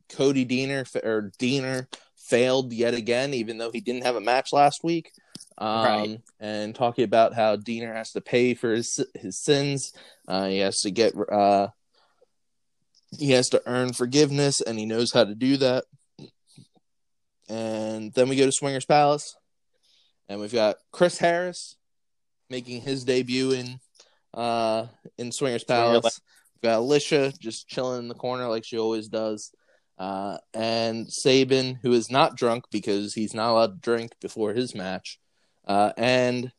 Cody Deaner or Deaner failed yet again, even though he didn't have a match last week. Um, right. And talking about how Deaner has to pay for his his sins. Uh, he has to get uh, he has to earn forgiveness, and he knows how to do that. And then we go to Swingers Palace, and we've got Chris Harris making his debut in uh, in Swingers Palace. We've got Alisha just chilling in the corner like she always does. Uh, and Sabin, who is not drunk because he's not allowed to drink before his match. Uh, and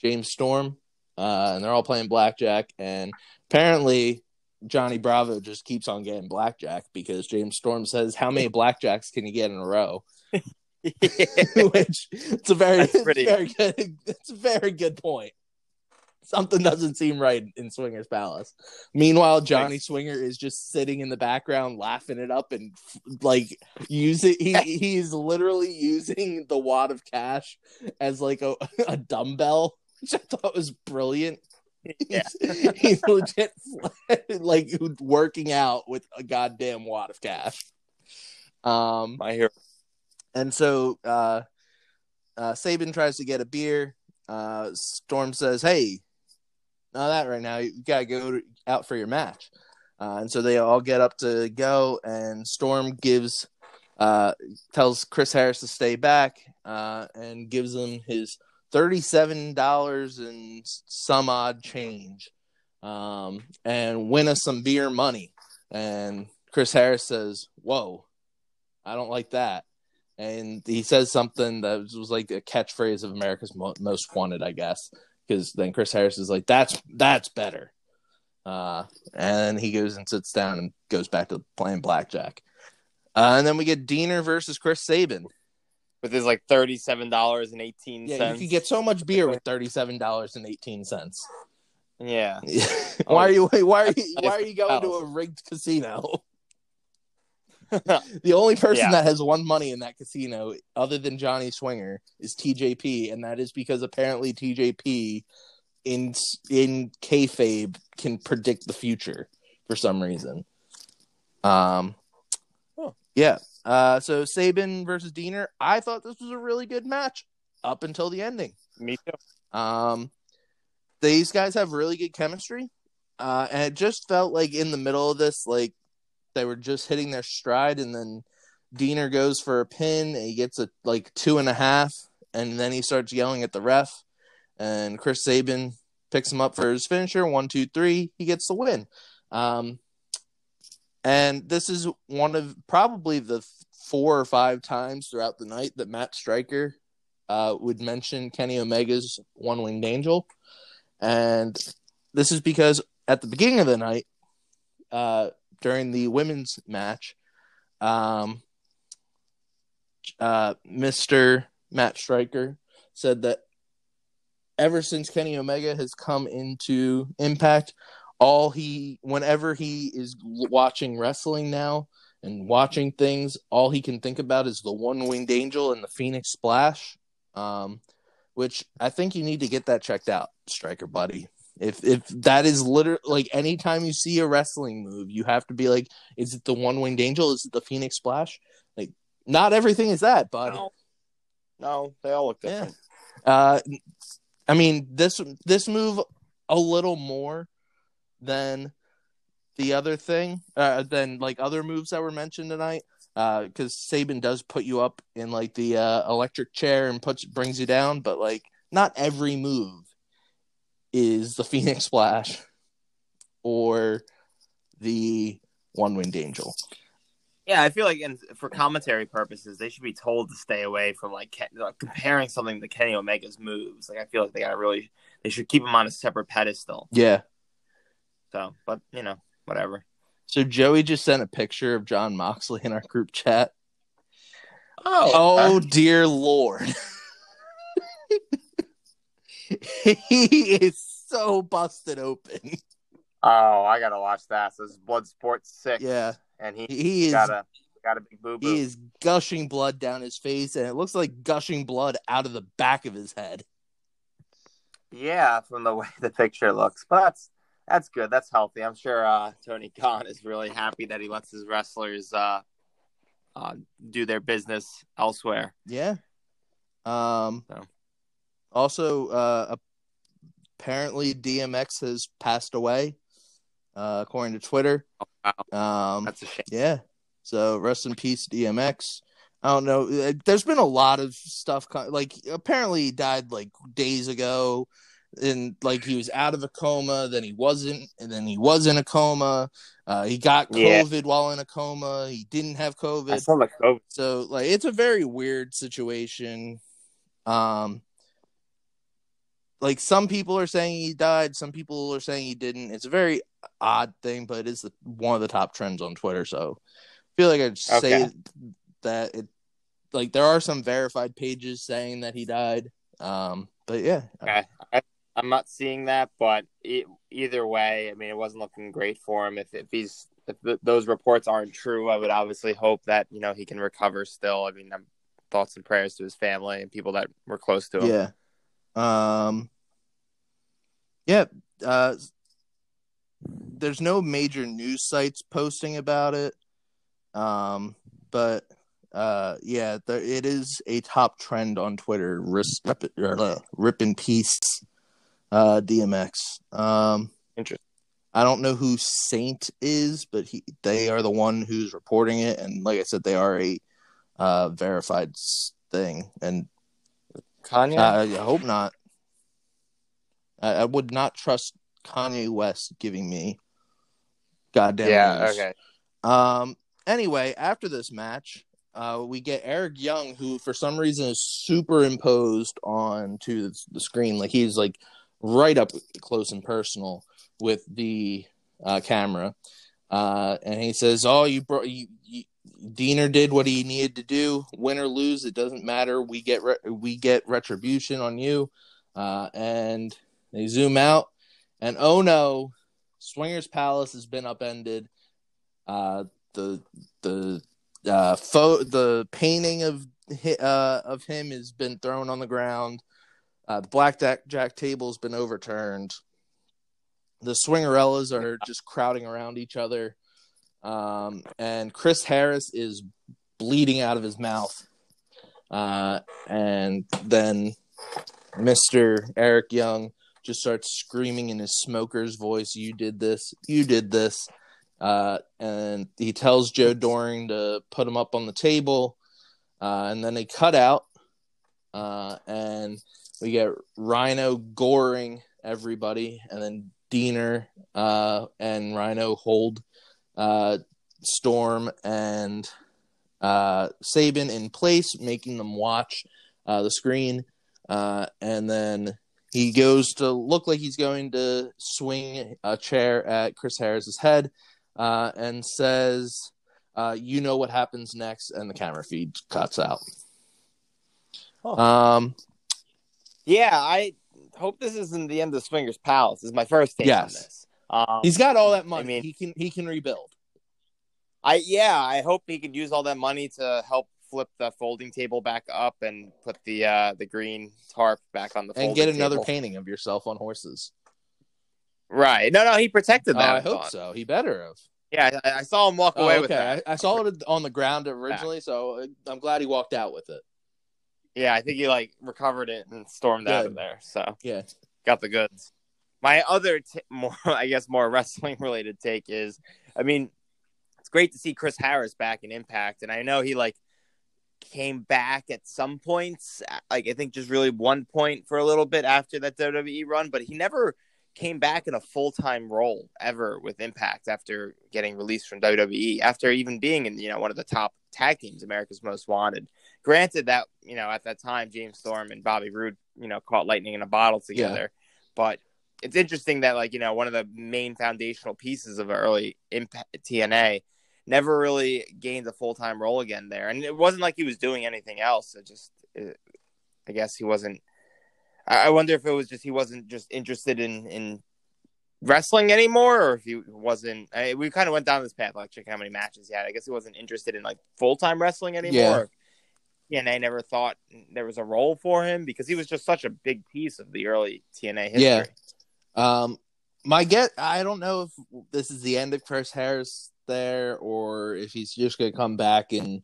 James Storm. Uh, and they're all playing blackjack. And apparently, Johnny Bravo just keeps on getting blackjack because James Storm says, How many blackjacks can you get in a row? Which it's a very, pretty... very good. It's a very good point something doesn't seem right in Swingers Palace. Meanwhile, Johnny Swinger is just sitting in the background laughing it up and like using he he's literally using the wad of cash as like a, a dumbbell, which I thought was brilliant. Yeah. He's, legit like working out with a goddamn wad of cash. Um, I hear. And so uh, uh, Sabin tries to get a beer. Uh, Storm says, "Hey, not that right now. You gotta go out for your match. Uh, and so they all get up to go, and Storm gives uh, tells Chris Harris to stay back uh, and gives him his thirty-seven dollars and some odd change, um, and win us some beer money. And Chris Harris says, "Whoa, I don't like that." And he says something that was like a catchphrase of America's Most Wanted, I guess because then Chris Harris is like, "That's that's better," uh, and he goes and sits down and goes back to playing blackjack. Uh, and then we get Deaner versus Chris Sabin with his like thirty seven dollars and eighteen cents. Yeah, you could get so much beer with thirty seven dollars and eighteen cents. Yeah. why are you why are you why are you going to a rigged casino? the only person yeah. that has won money in that casino, other than Johnny Swinger, is TJP, and that is because apparently TJP in in kayfabe can predict the future for some reason. Um, oh. yeah. Uh, so Sabin versus Deaner, I thought this was a really good match up until the ending. Me too. Um, these guys have really good chemistry. Uh, and it just felt like in the middle of this, like they were just hitting their stride, and then Deaner goes for a pin, and he gets a like two and a half, and then he starts yelling at the ref, and Chris Sabin picks him up for his finisher, one, two, three, he gets the win. Um, and this is one of probably the four or five times throughout the night that Matt Striker uh, would mention Kenny Omega's One Winged Angel. And this is because at the beginning of the night, uh, during the women's match, um, uh, Mr. Matt Striker said that ever since Kenny Omega has come into Impact, all he, whenever he is watching wrestling now, and watching things, all he can think about is the one winged angel and the Phoenix Splash. Um, which I think you need to get that checked out, striker buddy. If if that is literally like anytime you see a wrestling move, you have to be like, is it the one winged angel? Is it the Phoenix Splash? Like, not everything is that, bud. No, no they all look different. Yeah. Uh, I mean this this move a little more than the other thing, uh, than like other moves that were mentioned tonight because uh, Sabin does put you up in like the uh, electric chair and puts brings you down, but like not every move is the Phoenix Splash or the One Winged Angel. Yeah, I feel like, and for commentary purposes, they should be told to stay away from like, Ken, like comparing something to Kenny Omega's moves. Like, I feel like they gotta really, they should keep him on a separate pedestal. Yeah. So, but you know, whatever. So Joey just sent a picture of Jon Moxley in our group chat. Oh, oh uh, dear lord. he is so busted open. Oh, I gotta watch that. So it's Bloodsport six. Yeah, and he he is got a got a big boo boo. He is gushing blood down his face, and it looks like gushing blood out of the back of his head. Yeah, from the way the picture looks, but that's that's good. That's healthy. I'm sure uh, Tony Khan is really happy that he lets his wrestlers uh, uh, do their business elsewhere. Yeah. Um. So. Also, uh, apparently DMX has passed away, uh, according to Twitter. Oh, wow. Um, That's a shame. Yeah. So rest in peace, DMX. I don't know. There's been a lot of stuff. Like apparently he died like days ago and like he was out of a coma, then he wasn't, and then he was in a coma. Uh, he got COVID yeah. while in a coma. He didn't have COVID. I saw the COVID. So like it's a very weird situation. Um, like some people are saying he died, some people are saying he didn't. It's a very odd thing, but it is the, one of the top trends on Twitter. So I feel like I'd say okay. that it like there are some verified pages saying that he died. Um, but yeah, okay. I, I'm not seeing that, but it, either way, I mean, it wasn't looking great for him. If if he's if those reports aren't true, I would obviously hope that you know he can recover. Still, I mean, I'm, thoughts and prayers to his family and people that were close to him. Yeah. Um. Yeah. Uh. There's no major news sites posting about it. Um. But uh yeah there, it is a top trend on twitter rip, rip, uh, rip in peace uh, DMX. Um, Interesting. I don't know who Saint is, but he they are the one who's reporting it, and like I said, they are a uh, verified thing. And Kanye, uh, I hope not. I, I, would not trust Kanye West giving me goddamn. Yeah. News. Okay. Um. Anyway, after this match, uh, we get Eric Young, who for some reason is superimposed onto the screen, like he's like right up close and personal with the uh, camera. Uh, and he says, "Oh, you brought you, you, Deaner did what he needed to do. Win or lose, it doesn't matter. We get re- we get retribution on you." Uh, and they zoom out, and oh no, Swingers Palace has been upended. Uh, the the uh, fo- the painting of uh, of him has been thrown on the ground. Uh, the blackjack jack table's been overturned. The swingerellas are just crowding around each other. Um, and Chris Harris is bleeding out of his mouth. Uh, and then Mr. Eric Young just starts screaming in his smoker's voice, You did this, you did this. Uh, and he tells Joe Doering to put him up on the table. Uh, and then they cut out. Uh, and we get Rhino goring everybody, and then Deaner uh, and Rhino hold uh, Storm and uh, Sabin in place, making them watch uh, the screen. Uh, and then he goes to look like he's going to swing a chair at Chris Harris's head uh, and says, uh, You know what happens next. And the camera feed cuts out. Oh. Um, yeah, I hope this isn't the end of Swingers Palace. This is my first take yes. on this. Um, He's got all that money. I mean, he can he can rebuild. I yeah, I hope he could use all that money to help flip the folding table back up and put the uh the green tarp back on the and get another table. painting of yourself on horses. Right. No, no, he protected that. Oh, I, I hope so. He better have. Yeah, I, I saw him walk Oh, away okay, with that. I, I saw it on the ground originally, so I'm glad he walked out with it. Yeah, I think he like recovered it and stormed out of there. So Yeah. got the goods. My other t- more, I guess, more wrestling related take is, I mean, it's great to see Chris Harris back in Impact, and I know he like came back at some points, uh, like I think just really one point for a little bit after that WWE run, but he never came back in a full time role ever with Impact after getting released from WWE, after even being in you know one of the top tag teams, America's Most Wanted. Granted that you know at that time James Storm and Bobby Roode you know caught lightning in a bottle together, but it's interesting that like you know one of the main foundational pieces of early Impact TNA never really gained a full time role again there, and it wasn't like he was doing anything else. It just, it, I guess he wasn't. I I wonder if it was just he wasn't just interested in in wrestling anymore, or if he wasn't. I, we kind of went down this path, like checking how many matches he had. I guess he wasn't interested in like full time wrestling anymore. Yeah. TNA never thought there was a role for him because he was just such a big piece of the early TNA history. Yeah. Um, my get, I don't know if this is the end of Chris Harris there, or if he's just gonna come back in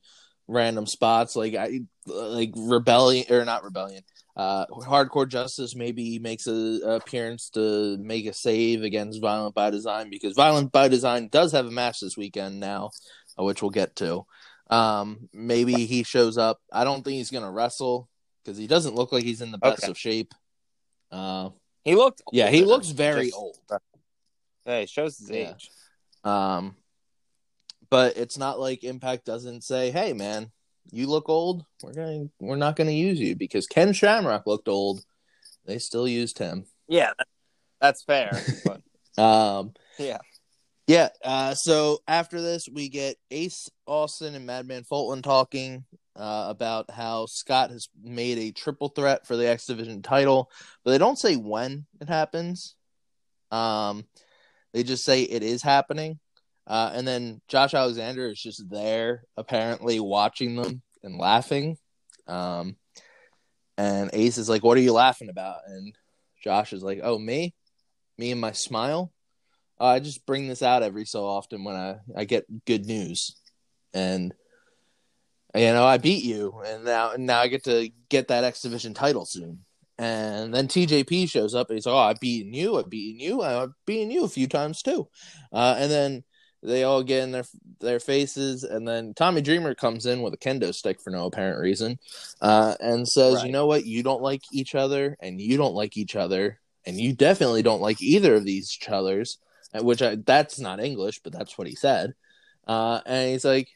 random spots, like I like rebellion or not rebellion. Uh, hardcore justice maybe makes a, a appearance to make a save against Violent by Design because Violent by Design does have a match this weekend now, uh, which we'll get to. Um, maybe he shows up. I don't think he's gonna wrestle because he doesn't look like he's in the best Okay. of shape. Uh, He looked. yeah, he looks very just- old. Hey, shows his Yeah. age. Um, but it's not like Impact doesn't say, "Hey, man, you look old. We're going. We're not going to use you because Ken Shamrock looked old. They still used him. Yeah, that's fair. but Um, yeah, yeah. Uh, so after this, we get Ace Austin and Madman Fulton talking uh, about how Scott has made a triple threat for the X Division title, but they don't say when it happens. Um, they just say it is happening. Uh, and then Josh Alexander is just there, apparently watching them and laughing. Um, and Ace is like, "What are you laughing about?" And Josh is like, "Oh, me, me and my smile. Uh, I just bring this out every so often when I I get good news, and you know I beat you, and now now I get to get that X Division title soon." And then TJP shows up and he's like, "Oh, I've beaten you. I've beaten you. I've beaten you a few times too." Uh, and then they all get in their their faces, and then Tommy Dreamer comes in with a kendo stick for no apparent reason, uh, and says, Right. "You know what? You don't like each other, and you don't like each other, and you definitely don't like either of these others." Uh, Which I, that's not English, but that's what he said. Uh, and he's like,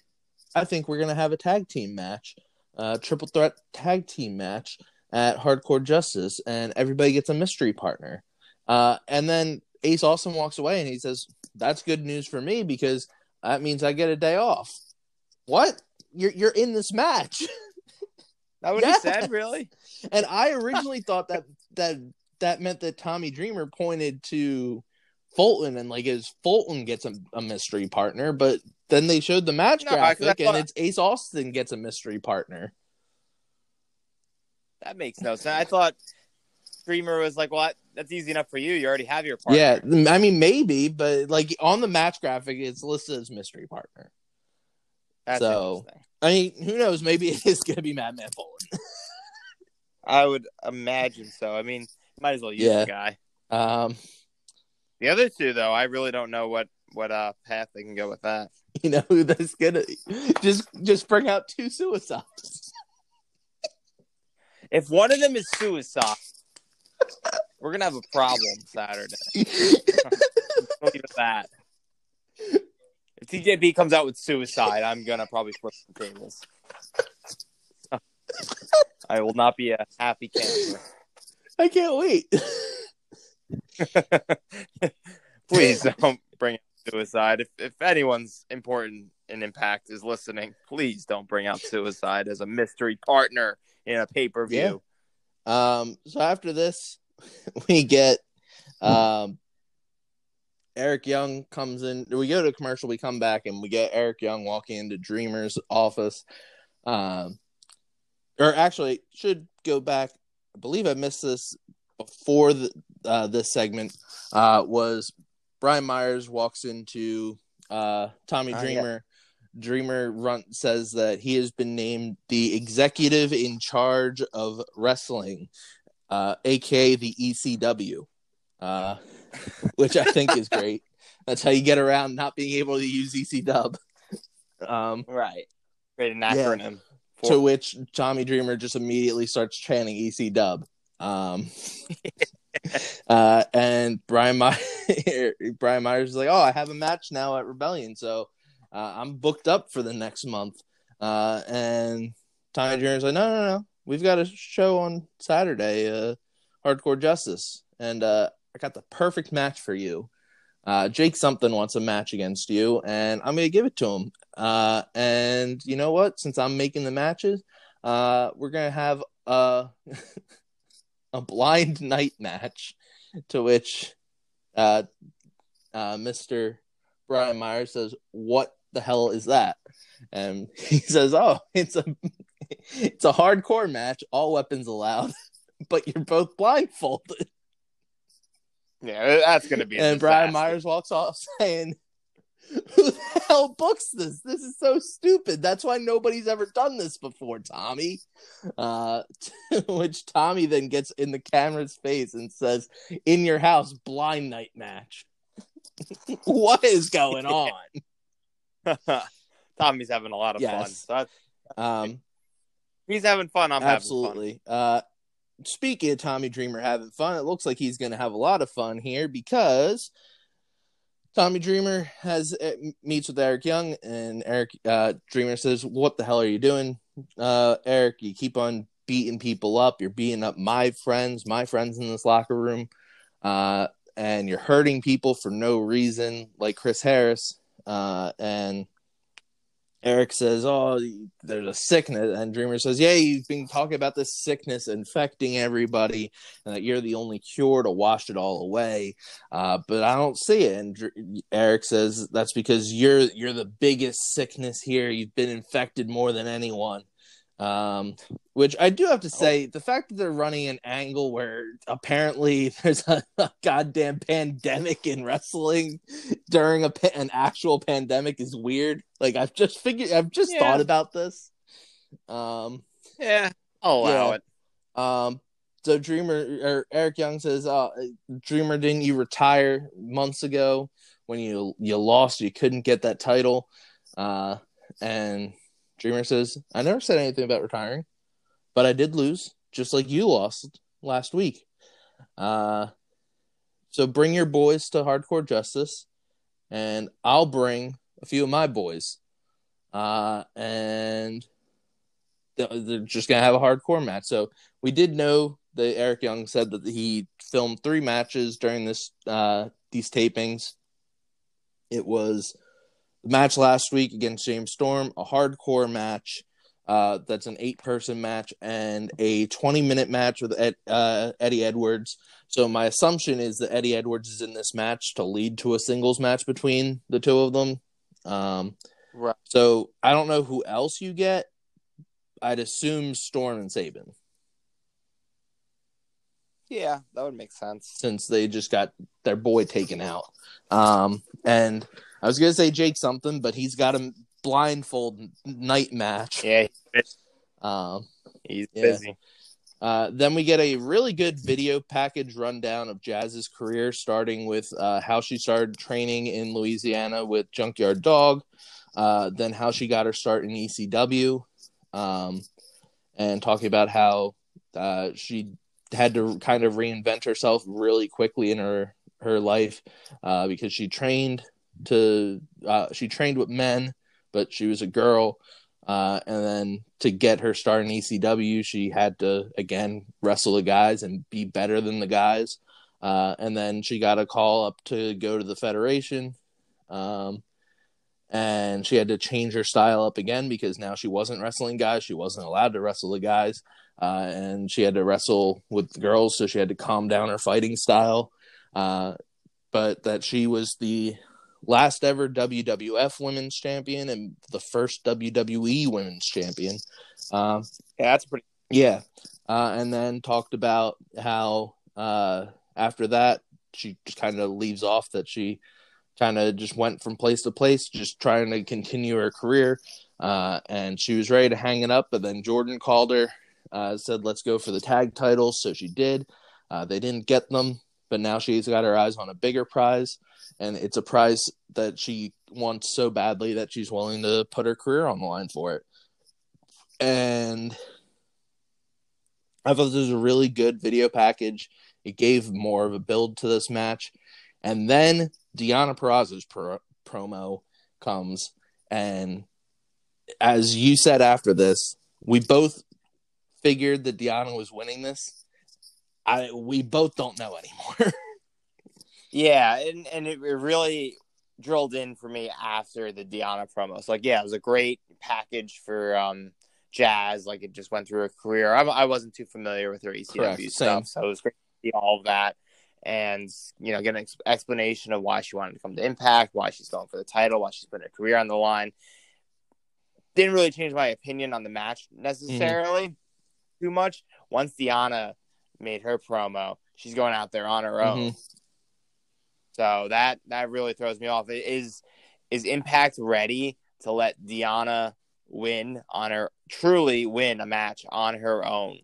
"I think we're gonna have a tag team match, uh, triple threat tag team match at Hardcore Justice, and everybody gets a mystery partner." Uh, and then Ace Austin walks away, and he says, "That's good news for me because that means I get a day off." What? You're you're in this match. that what Yes. he said. Really? And I originally thought that that that meant that Tommy Dreamer pointed to Fulton and like is Fulton gets a, a mystery partner, but then they showed the match No, I- 'cause I graphic and it's Ace Austin gets a mystery partner. That makes no sense. I thought Dreamer was like, "Well, that- that's easy enough for you. You already have your partner." Yeah, I mean maybe, but like on the match graphic, it's listed as mystery partner. that's so- I mean, who knows? Maybe it is going to be Madman Fulton. I would imagine so. I mean, might as well use Yeah. the guy. Um, The other two, though, I really don't know what what uh path they can go with that. you know who that's gonna just just bring out two suicides. If one of them is suicide, we're gonna have a problem Saturday. Leave at that. If TJP comes out with suicide, I'm gonna probably flip the tables. I will not be a happy camper. I can't wait. Please don't bring suicide. If if anyone's important and Impact is listening, please don't bring out suicide as a mystery partner in a pay per view. Um, so after this, we get um, Eric Young comes in. We go to commercial. We come back and we get Eric Young walking into Dreamer's office. Um, or actually, should go back. I believe I missed this before the, uh, this segment. Uh, was Brian Myers walks into uh, Tommy Dreamer. Yeah. Dreamer run says that he has been named the executive in charge of wrestling, uh, aka the ECW. Uh, which I think is great. That's how you get around not being able to use ECW. Um, right. Great an acronym. Yeah. To which Tommy Dreamer just immediately starts chanting ECW. Um, uh, and Brian Myers, Brian Myers is like, "Oh, I have a match now at Rebellion, so uh, I'm booked up for the next month." Uh, and Tommy Dreamer's like, "No, no, no, we've got a show on Saturday, uh, Hardcore Justice, and uh, I got the perfect match for you. Uh, Jake something wants a match against you, and I'm gonna give it to him. Uh, and you know what? Since I'm making the matches, uh, we're gonna have a a blind night match, to which uh, uh, Mr. Brian Myers says, "What the hell is that?" And he says, "Oh, it's a it's a hardcore match, all weapons allowed, but you're both blindfolded." Yeah, that's gonna be. and Brian Myers walks off saying, "Who the hell books this? This is so stupid. That's why nobody's ever done this before, Tommy." Uh, which Tommy then gets in the camera's face and says, "In your house, blind night match." what is going on? Tommy's having a lot of yes. fun. So um, he's having fun. I'm absolutely. Fun. Uh, speaking of Tommy Dreamer having fun, it looks like he's going to have a lot of fun here because Tommy Dreamer has uh, meets with Eric Young, and Eric uh, Dreamer says, "What the hell are you doing, uh, Eric? You keep on beating people up. You're beating up my friends, my friends in this locker room, uh, and you're hurting people for no reason, like Chris Harris." Uh, and Eric says, "Oh, there's a sickness," and Dreamer says, "Yeah, you've been talking about this sickness infecting everybody, and that you're the only cure to wash it all away." Uh, but I don't see it. And Dr- Eric says, "That's because you're you're the biggest sickness here. You've been infected more than anyone." Um, which I do have to say, the fact that they're running an angle where apparently there's a, a goddamn pandemic in wrestling during a an actual pandemic is weird. Like I've just figured, I've just yeah. thought about this. Um, yeah, I'll allow yeah. it. Um, so Dreamer or Eric Young says, uh, "Dreamer, didn't you retire months ago when you you lost? You couldn't get that title." Uh, and Dreamer says, I never said anything about retiring, but I did lose, just like you lost last week. Uh, so bring your boys to Hardcore Justice, and I'll bring a few of my boys. Uh, and they're just going to have a hardcore match. So we did know that Eric Young said that he filmed three matches during this uh, these tapings. It was the match last week against James Storm, a hardcore match. Uh, that's an eight person match and a 20 minute match with Ed, uh, Eddie Edwards. So, my assumption is that Eddie Edwards is in this match to lead to a singles match between the two of them. Um, right. So, I don't know who else you get. I'd assume Storm and Sabin. Yeah, that would make sense. Since they just got their boy taken out. Um, and I was gonna say Jake something, but he's got a blindfold night match. Yeah, um, he's yeah. busy. Uh, then we get a really good video package rundown of Jazz's career, starting with uh, how she started training in Louisiana with Junkyard Dog, uh, then how she got her start in ECW, um, and talking about how uh, she had to kind of reinvent herself really quickly in her her life uh, because she trained to uh, she trained with men, but she was a girl. Uh, and then to get her start in ECW, she had to again wrestle the guys and be better than the guys. Uh, and then she got a call up to go to the Federation. Um, and she had to change her style up again because now she wasn't wrestling guys. She wasn't allowed to wrestle the guys. Uh, and she had to wrestle with girls, so she had to calm down her fighting style. Uh, but that she was the last ever WWF Women's Champion and the first WWE Women's Champion. Um, yeah, that's pretty. Yeah, uh, and then talked about how uh, after that she just kind of leaves off that she kind of just went from place to place, just trying to continue her career. Uh, and she was ready to hang it up, but then Jordynne called her, uh, said, "Let's go for the tag titles." So she did. Uh, they didn't get them, but now she's got her eyes on a bigger prize, and it's a prize that she wants so badly that she's willing to put her career on the line for it. And I thought this was a really good video package. It gave more of a build to this match. And then Deonna Purrazzo's pro- promo comes. And as you said after this, we both figured that Deonna was winning this. I we both don't know anymore. yeah, and, and it really drilled in for me after the Deonna promo. So like, yeah, it was a great package for um Jazz. Like it just went through her career. I, I wasn't too familiar with her ECW Correct. stuff, Same. so it was great to see all of that and you know get an ex- explanation of why she wanted to come to Impact, why she's going for the title, why she's putting her career on the line. Didn't really change my opinion on the match necessarily mm-hmm. too much. Once Deonna made her promo, she's going out there on her own. Mm-hmm. So that that really throws me off. Is is Impact ready to let Deonna win on her truly win a match on her own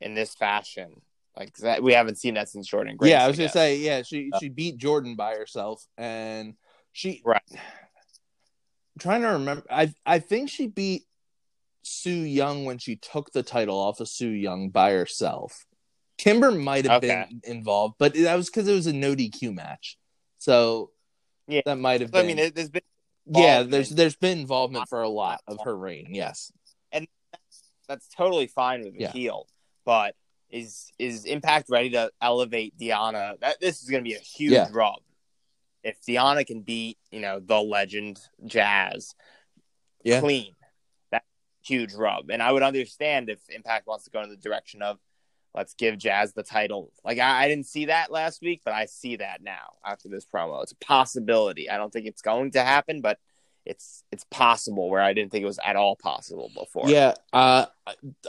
in this fashion? Like that, we haven't seen that since Jordynne. Grace, yeah, I was I gonna say, yeah, she she beat Jordynne by herself, and she right. I'm trying to remember, I I think she beat Su Yung when she took the title off of Su Yung by herself. Kimber might have okay. been involved, but that was because it was a no DQ match. So yeah, that might have. been. I mean, there's been yeah, there's there's been involvement for a lot of her reign. Yes, and that's, that's totally fine with yeah. heel, but is is Impact ready to elevate Deonna? That this is going to be a huge yeah. rub. If Deonna can beat, you know, the legend Jazz, yeah. clean, that huge rub. And I would understand if Impact wants to go in the direction of let's give Jazz the title. Like I, I didn't see that last week, but I see that now after this promo. It's a possibility. I don't think it's going to happen, but it's it's possible where I didn't think it was at all possible before. Yeah, uh,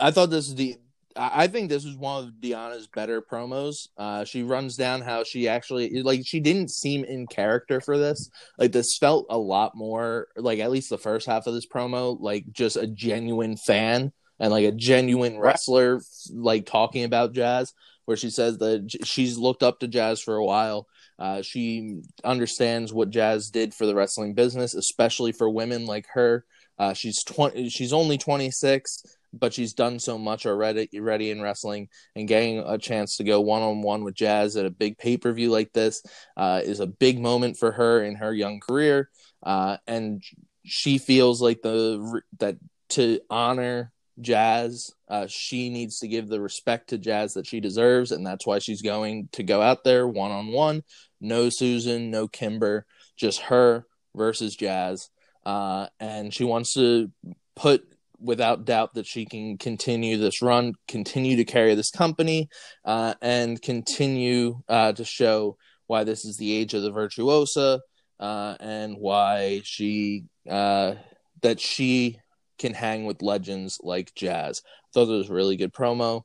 I thought this is the I think this is one of Deonna's better promos. Uh, she runs down how she actually like she didn't seem in character for this. Like this felt a lot more like at least the first half of this promo like just a genuine fan and like a genuine wrestler like talking about Jazz. Where she says that she's looked up to Jazz for a while. Uh, she understands what Jazz did for the wrestling business, especially for women like her. Uh, she's twenty. She's only twenty six but she's done so much already, already in wrestling and getting a chance to go one on one with Jazz at a big pay per view like this uh, is a big moment for her in her young career, uh, and she feels like the that to honor Jazz, uh, she needs to give the respect to Jazz that she deserves, and that's why she's going to go out there one on one. No Susan, no Kimber, just her versus Jazz, uh, and she wants to put without doubt that she can continue this run, continue to carry this company, uh, and continue uh, to show why this is the age of the virtuosa uh, and why she uh, that she can hang with legends like Jazz. I thought it was a really good promo.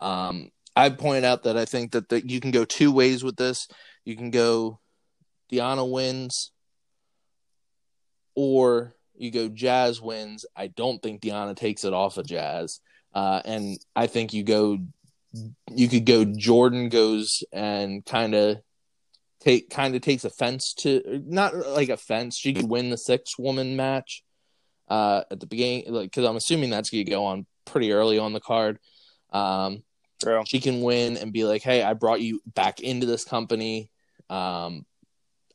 Um, I point out that I think that the, you can go two ways with this. You can go Deonna wins, or you go Jazz wins. I don't think Deonna takes it off of Jazz. Uh, and I think you go, you could go Jordynne goes and kind of take kind of takes offense to not like offense. She could win the six woman match uh, at the beginning, like because I'm assuming that's gonna go on pretty early on the card. Um, True. She can win and be like, "Hey, I brought you back into this company. Um,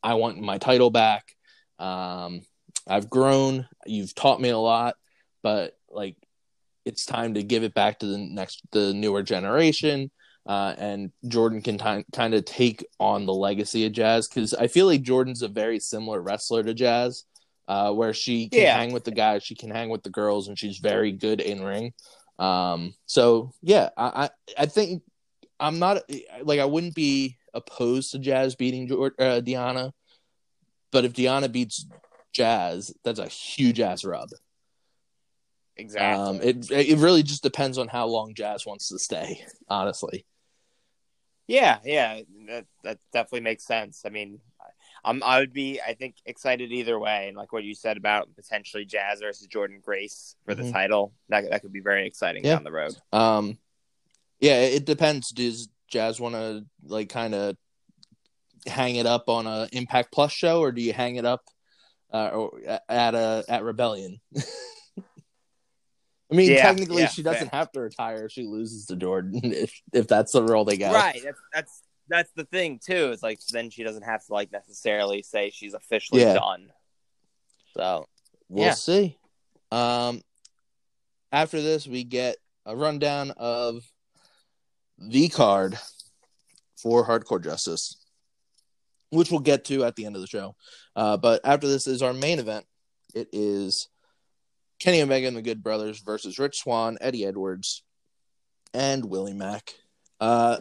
I want my title back." Um, I've grown. You've taught me a lot, but like it's time to give it back to the next, the newer generation. Uh, and Jordynne can t- kind of take on the legacy of Jazz because I feel like Jordynne's a very similar wrestler to Jazz, uh, where she can yeah. hang with the guys, she can hang with the girls, and she's very good in ring. Um, so yeah, I, I I think I'm not like I wouldn't be opposed to Jazz beating uh, Deonna, but if Deonna beats Jazz, that's a huge ass rub. Exactly. Um, it it really just depends on how long Jazz wants to stay. Honestly. Yeah, yeah, that that definitely makes sense. I mean, I'm I would be I think excited either way, and like what you said about potentially Jazz versus Jordynne Grace for the mm-hmm. title, that that could be very exciting yeah. down the road. Um, yeah, it depends. Does Jazz want to like kind of hang it up on a Impact Plus show, or do you hang it up uh, or at a at Rebellion? I mean, yeah, technically, yeah, she doesn't fair. have to retire if she loses to Jordynne if if that's the role they got. Right. That's that's that's the thing too. It's like then she doesn't have to like necessarily say she's officially yeah. done. So we'll see. Um, after this, we get a rundown of the card for Hardcore Justice, which we'll get to at the end of the show. Uh, but after this is our main event. It is Kenny Omega and the Good Brothers versus Rich Swann, Eddie Edwards, and Willie Mack. Uh,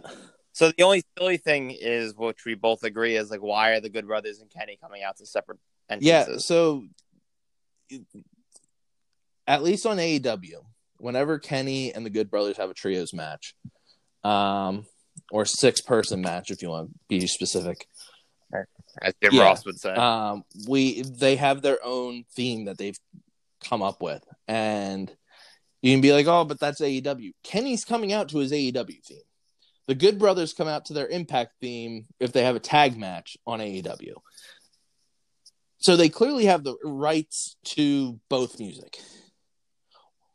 so the only silly thing is, which we both agree, is like, why are the Good Brothers and Kenny coming out to separate entrances? Yeah, so at least on AEW, whenever Kenny and the Good Brothers have a trios match, um, or six person match, if you want to be specific, as Jim yeah, Ross would say, um, we they have their own theme that they've come up with. And you can be like, oh, but that's AEW. Kenny's coming out to his AEW theme. The Good Brothers come out to their Impact theme if they have a tag match on AEW. So they clearly have the rights to both music.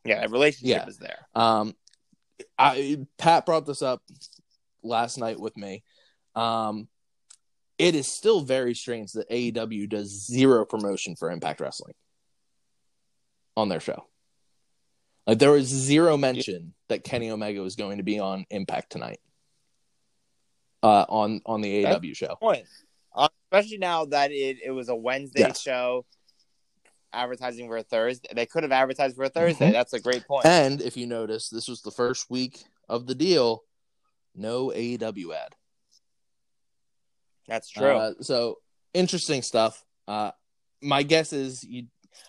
Yeah, a relationship yeah. is there. Um, I Pat brought this up last night with me. Um, it is still very strange that AEW does zero promotion for Impact Wrestling on their show. Like there was zero mention that Kenny Omega was going to be on Impact tonight. Uh, on on the That's AEW show. Point. Uh, especially now that it, it was a Wednesday yes. show advertising for a Thursday. They could have advertised for a Thursday. Mm-hmm. That's a great point. And if you notice, this was the first week of the deal. No AEW ad. That's true. Uh, so interesting stuff. Uh, my guess is you.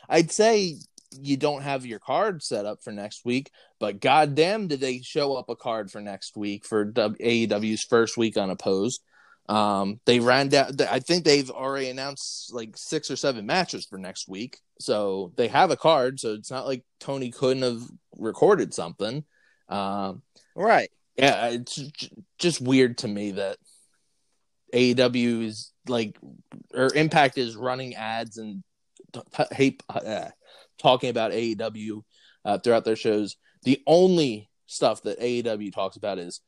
I'd say you don't have your card set up for next week, but goddamn, did they show up a card for next week for AEW's first week unopposed? Um, they ran down. I think they've already announced like six or seven matches for next week, so they have a card. So it's not like Tony couldn't have recorded something. Um, right? Yeah, it's just weird to me that AEW is like or Impact is running ads and hate uh, talking about AEW uh, throughout their shows. The only stuff that AEW talks about is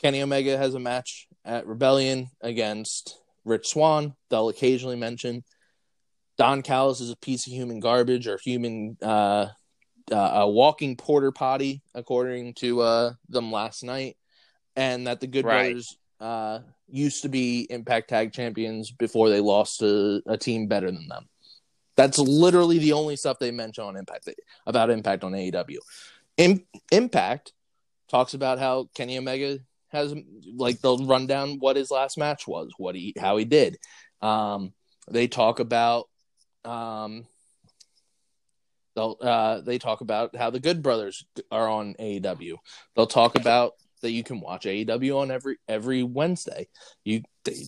Kenny Omega has a match at Rebellion against Rich Swann. They'll occasionally mention Don Callis is a piece of human garbage or human uh, uh, a walking porter potty, according to uh, them last night, and that the Good right. Brothers uh, used to be Impact Tag Champions before they lost to a team better than them. That's literally the only stuff they mention on Impact about Impact on AEW. Impact talks about how Kenny Omega has like they'll run down what his last match was, what he how he did. Um, they talk about um, they'll uh, they talk about how the Good Brothers are on AEW. They'll talk about that you can watch AEW on every every Wednesday. You they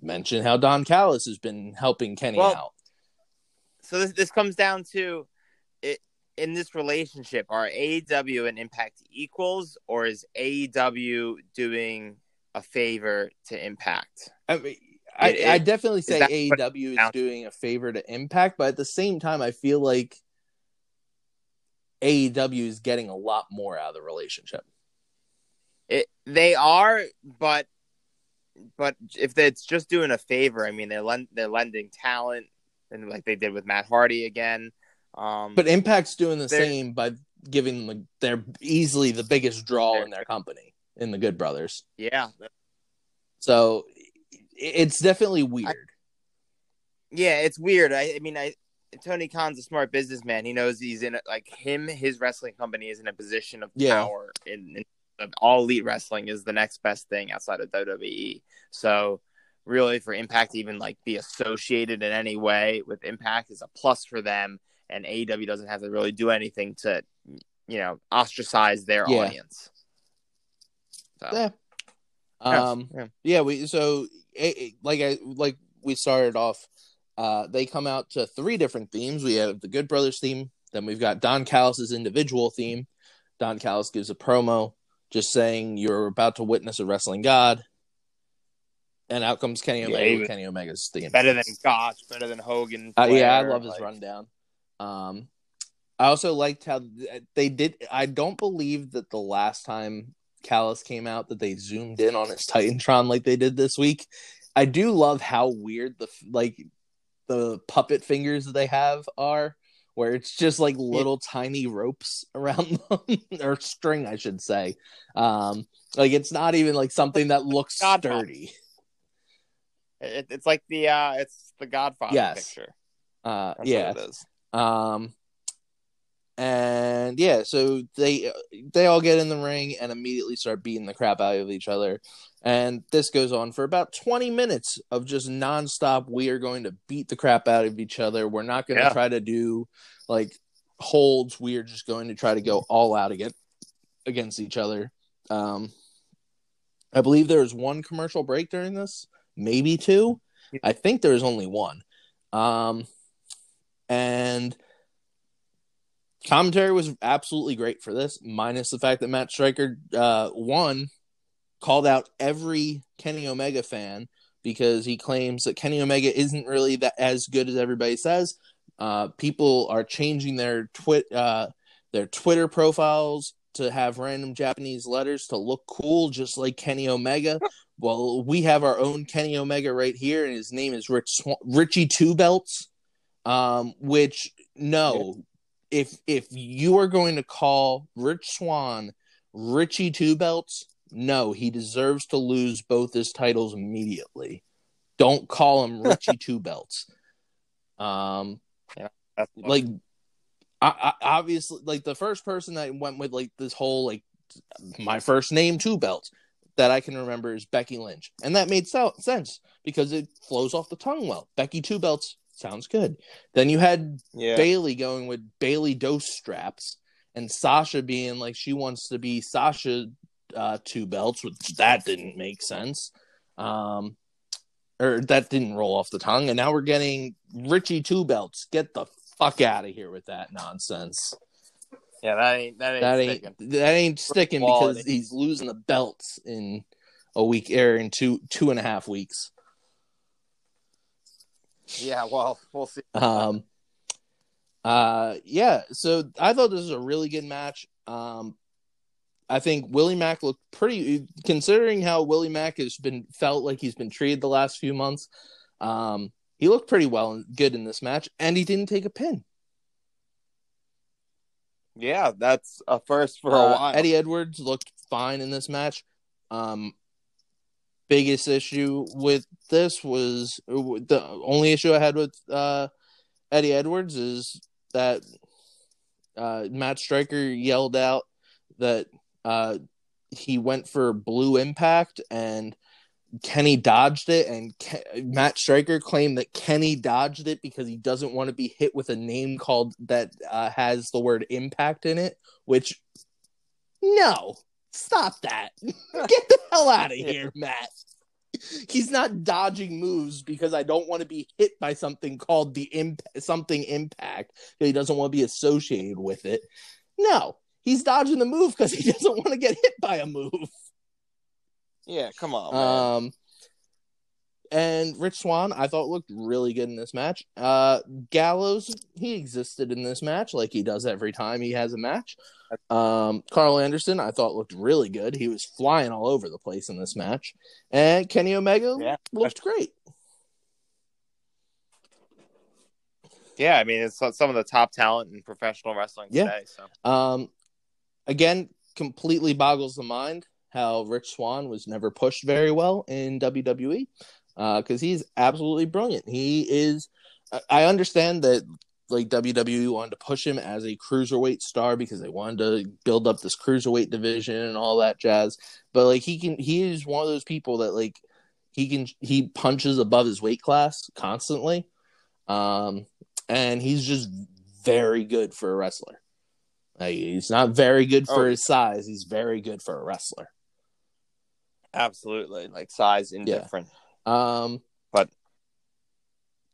mention how Don Callis has been helping Kenny well, out so this this comes down to it in this relationship are AEW and Impact equals or is AEW doing a favor to Impact? I mean, I, it, I definitely say AEW is doing a favor to Impact, but at the same time, I feel like AEW is getting a lot more out of the relationship. It, they are, but but if it's just doing a favor, I mean they're lend, they're lending talent, and like they did with Matt Hardy again. Um, but Impact's doing the same by giving them they're easily the biggest draw in their company in the Good Brothers. Yeah. So it's definitely weird. I, yeah, it's weird. I, I mean, I Tony Khan's a smart businessman. He knows he's in like him. His wrestling company is in a position of yeah. power in, in all elite wrestling is the next best thing outside of WWE. So really for Impact to even like be associated in any way with Impact is a plus for them and AEW doesn't have to really do anything to you know ostracize their yeah. audience. So. Yeah. Um yeah. yeah, we so like I like we started off uh they come out to three different themes. We have the Good Brothers theme, then we've got Don Callis's individual theme. Don Callis gives a promo just saying you're about to witness a wrestling god. And out comes Kenny Omega. Yeah, Kenny Omega's theme. Better than Gotch, better than Hogan. Uh, yeah, I love his like... rundown. Um, I also liked how they did. I don't believe that the last time Callis came out that they zoomed in on his Titantron like they did this week. I do love how weird the like the puppet fingers that they have are where it's just like little yeah. tiny ropes around them or string i should say um like it's not even like something that looks sturdy it, it's like the uh it's the godfather yes. picture uh That's yeah it is um and yeah so they they all get in the ring and immediately start beating the crap out of each other and this goes on for about 20 minutes of just nonstop. We are going to beat the crap out of each other. We're not going to yeah. try to do like holds. We are just going to try to go all out again against each other. Um, I believe there was one commercial break during this, maybe two. I think there was only one. Um, and commentary was absolutely great for this, minus the fact that Matt Striker uh, won called out every Kenny Omega fan because he claims that Kenny Omega isn't really that as good as everybody says. Uh, people are changing their twit uh, their Twitter profiles to have random Japanese letters to look cool, just like Kenny Omega. well, we have our own Kenny Omega right here, and his name is Rich Sw- Richie Two Belts. Um, which no, if if you are going to call Rich Swann Richie Two Belts, no, he deserves to lose both his titles immediately. Don't call him Richie Two Belts. Um, yeah, like I, I, obviously, like the first person that went with like this whole like my first name Two Belts that I can remember is Becky Lynch, and that made so- sense because it flows off the tongue well. Becky Two Belts sounds good. Then you had yeah. Bayley going with Bayley Dos Straps, and Sasha being like she wants to be Sasha uh, two belts, which that didn't make sense. Um, or that didn't roll off the tongue. And now we're getting Richie two belts. Get the fuck out of here with that nonsense. Yeah, that ain't that ain't that sticking. ain't, that ain't sticking because he's losing the belts in a week or in two two and a half weeks. Yeah, well, we'll see. Um, uh, yeah. So I thought this was a really good match. Um, I think Willie Mack looked pretty, considering how Willie Mack has been felt like he's been treated the last few months. Um, he looked pretty well and good in this match, and he didn't take a pin. Yeah, that's a first for a uh, while. Eddie Edwards looked fine in this match. Um, biggest issue with this was the only issue I had with uh, Eddie Edwards is that uh, Matt Striker yelled out that uh, he went for Blue Impact and Kenny dodged it, and Ke- Matt Striker claimed that Kenny dodged it because he doesn't want to be hit with a name called that uh, has the word impact in it. Which, no, stop that! Get the hell out of here, Matt. He's not dodging moves because I don't want to be hit by something called the imp something impact. He doesn't want to be associated with it. No, he's dodging the move because he doesn't want to get hit by a move. Yeah, come on. Man. Um, and Rich Swann, I thought looked really good in this match. Uh, Gallows, he existed in this match like he does every time he has a match. Um, Karl Anderson, I thought looked really good. He was flying all over the place in this match, and Kenny Omega yeah. looked great. Yeah, I mean it's some of the top talent in professional wrestling yeah. today. So, um, again, completely boggles the mind how Rich Swann was never pushed very well in WWE because uh, he's absolutely brilliant. He is. I understand that like WWE wanted to push him as a cruiserweight star because they wanted to build up this cruiserweight division and all that jazz. But like he can, he is one of those people that like he can he punches above his weight class constantly, um, and he's just very good for a wrestler. Like, he's not very good for oh. his size. He's very good for a wrestler. Absolutely, like size indifferent. Yeah. Um, but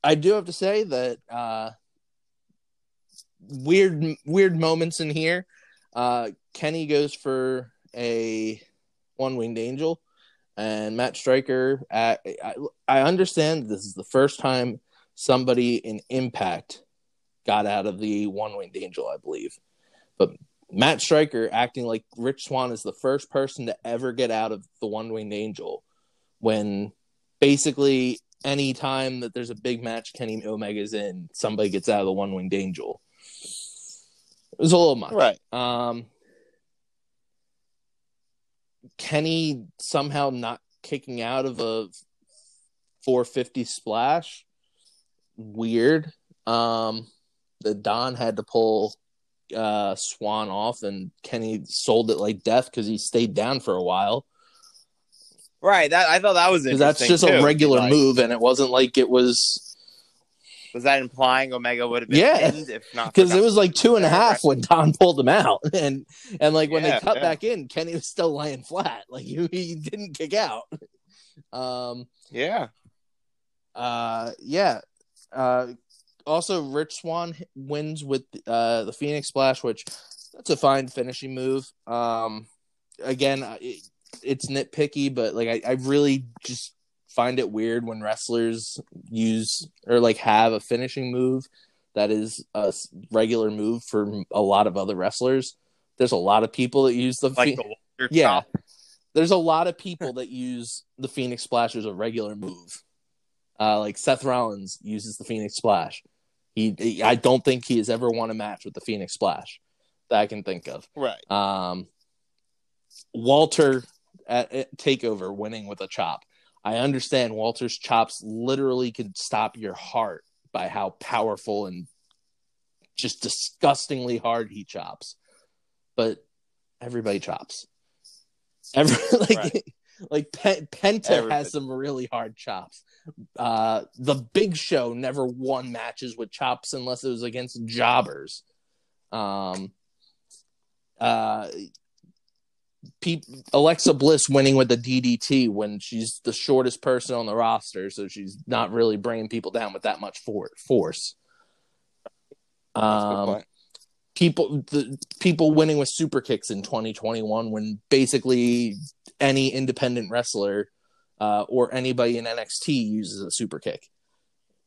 I do have to say that uh, weird weird moments in here. Uh, Kenny goes for a one winged angel, and Matt Striker. I, I understand this is the first time somebody in Impact got out of the one winged angel, I believe. But Matt Striker acting like Rich Swann is the first person to ever get out of the one winged angel when basically any time that there's a big match Kenny Omega's in, somebody gets out of the one winged angel. It was a little much. Right. Um, Kenny somehow not kicking out of a 450 splash. Weird. Um, the Don had to pull uh, Swann off, and Kenny sold it like death because he stayed down for a while. Right. That I thought that was because that's just too. a regular like, move, and it wasn't like it was was that implying Omega would have been yeah. if not? Because it was like two and a half when Don pulled him out, and and like when yeah, they cut yeah. back in, Kenny was still laying flat, like he, he didn't kick out. Um. Yeah. Uh. Yeah. Uh. Also, Rich Swann wins with uh the Phoenix Splash, which that's a fine finishing move. Um. Again, it, it's nitpicky, but like I, I really just find it weird when wrestlers use or like have a finishing move that is a regular move for a lot of other wrestlers. There's a lot of people that use the, like the yeah. There's a lot of people that use the Phoenix Splash as a regular move. Uh, like Seth Rollins uses the Phoenix Splash. He, he, I don't think he has ever won a match with the Phoenix Splash that I can think of. Right. Um, Walter at, at Takeover winning with a chop. I understand Walter's chops literally could stop your heart by how powerful and just disgustingly hard he chops. But everybody chops. Every like right. Like Penta everybody. has some really hard chops. Uh the Big Show never won matches with chops unless it was against jobbers. Um uh Pe- Alexa Bliss winning with the DDT when she's the shortest person on the roster, so she's not really bringing people down with that much for- force. Um, people the people winning with super kicks in 2021 when basically any independent wrestler uh, or anybody in NXT uses a super kick.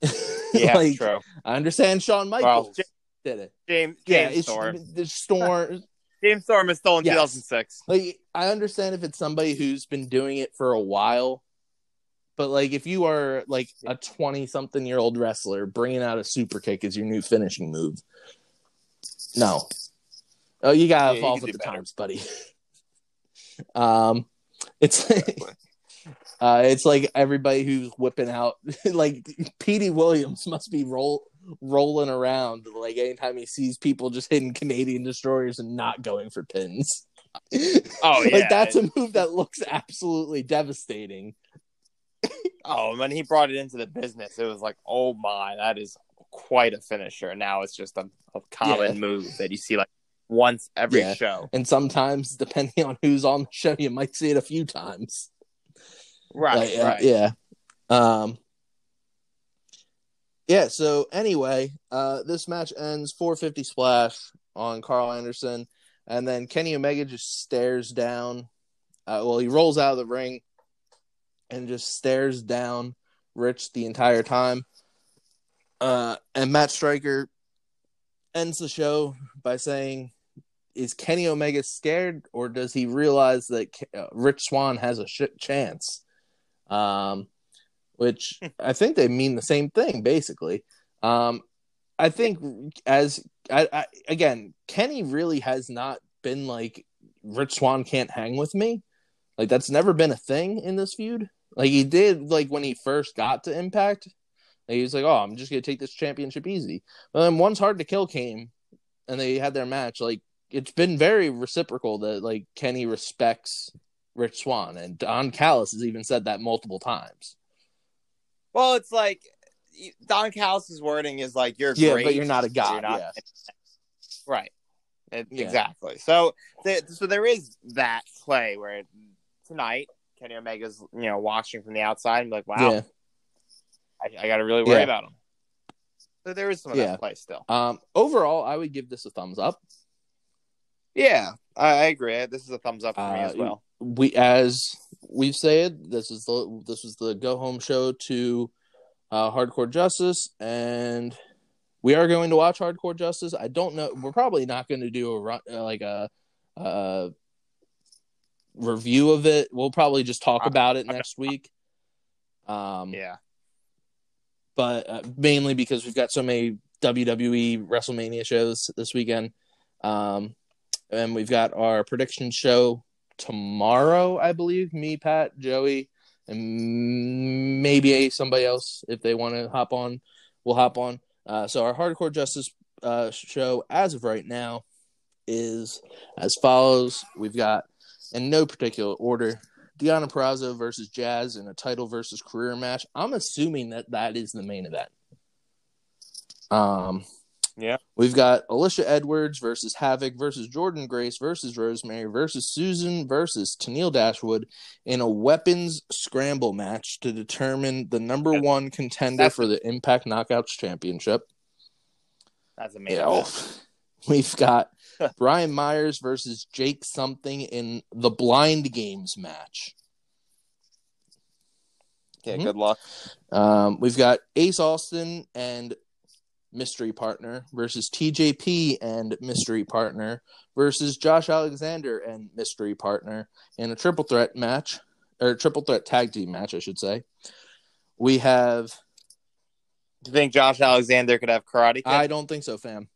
yeah, like, true. I understand Shawn Michaels well, did it. James, James yeah, Storm. The Storm James Storm is still in yes. 2006. Like I understand if it's somebody who's been doing it for a while, but like if you are like a 20 something year old wrestler bringing out a super kick as your new finishing move, no. Oh, you gotta yeah, evolve with the better. times, buddy. um, it's uh, it's like everybody who's whipping out like Petey Williams must be roll rolling around like anytime he sees people just hitting Canadian destroyers and not going for pins. Oh yeah, like that's a move that looks absolutely devastating. oh, when he brought it into the business, it was like, oh my, that is quite a finisher. Now it's just a, a common yeah. move that you see like once every yeah. show, and sometimes depending on who's on the show, you might see it a few times. Right, like, right, uh, yeah. Um, yeah, so anyway, uh, this match ends 450 splash on Karl Anderson, and then Kenny Omega just stares down. Uh, well, he rolls out of the ring and just stares down Rich the entire time. Uh, and Matt Striker ends the show by saying, "Is Kenny Omega scared, or does he realize that uh, Rich Swann has a shit chance?" Um, which I think they mean the same thing basically. Um, I think as I, I, again, Kenny really has not been like Rich Swann can't hang with me. Like that's never been a thing in this feud. Like he did like when he first got to Impact, he was like, "Oh, I'm just gonna take this championship easy." But then once Hard to Kill came, and they had their match, like it's been very reciprocal that like Kenny respects Rich Swann, and Don Callis has even said that multiple times. Well, it's like Don Callis's wording is like you're yeah, great, but you're not a god. Not, yeah. Right. It, yeah. Exactly. So, so there is that play where tonight Kenny Omega's you know watching from the outside and be like, wow, yeah. I, I got to really worry yeah. about him. So there is some of that play still. Um, overall, I would give this a thumbs up. Yeah, I, I agree. This is a thumbs up for uh, me as well. We, as we've said, this is the this was the go home show to uh, Hardcore Justice, and we are going to watch Hardcore Justice. I don't know. We're probably not going to do a run uh, like a, a, review of it. We'll probably just talk about it next week. Um, yeah, but uh, mainly because we've got so many WWE WrestleMania shows this weekend, um, and we've got our prediction show tomorrow. I believe me, Pat, Joey and maybe somebody else if they want to hop on, we'll hop on. Uh, so our hardcore justice uh, show as of right now is as follows. We've got in no particular order. Deonna Purrazzo versus Jazz in a title versus career match. I'm assuming that that is the main event. Um, yeah. We've got Alisha Edwards versus Havok versus Jordynne Grace versus Rosemary versus Susan versus Tennille Dashwood in a weapons scramble match to determine the number one contender That's... for the Impact Knockouts Championship. That's amazing. Yeah. We've got Brian Myers versus Jake something in the Blind Games match. Okay, mm-hmm. good luck. Um, we've got Ace Austin and mystery partner versus TJP and mystery partner versus Josh Alexander and mystery partner in a triple threat match or triple threat tag team match, I should say. We have. Do you think Josh Alexander could have karate? Kid? I don't think so, fam.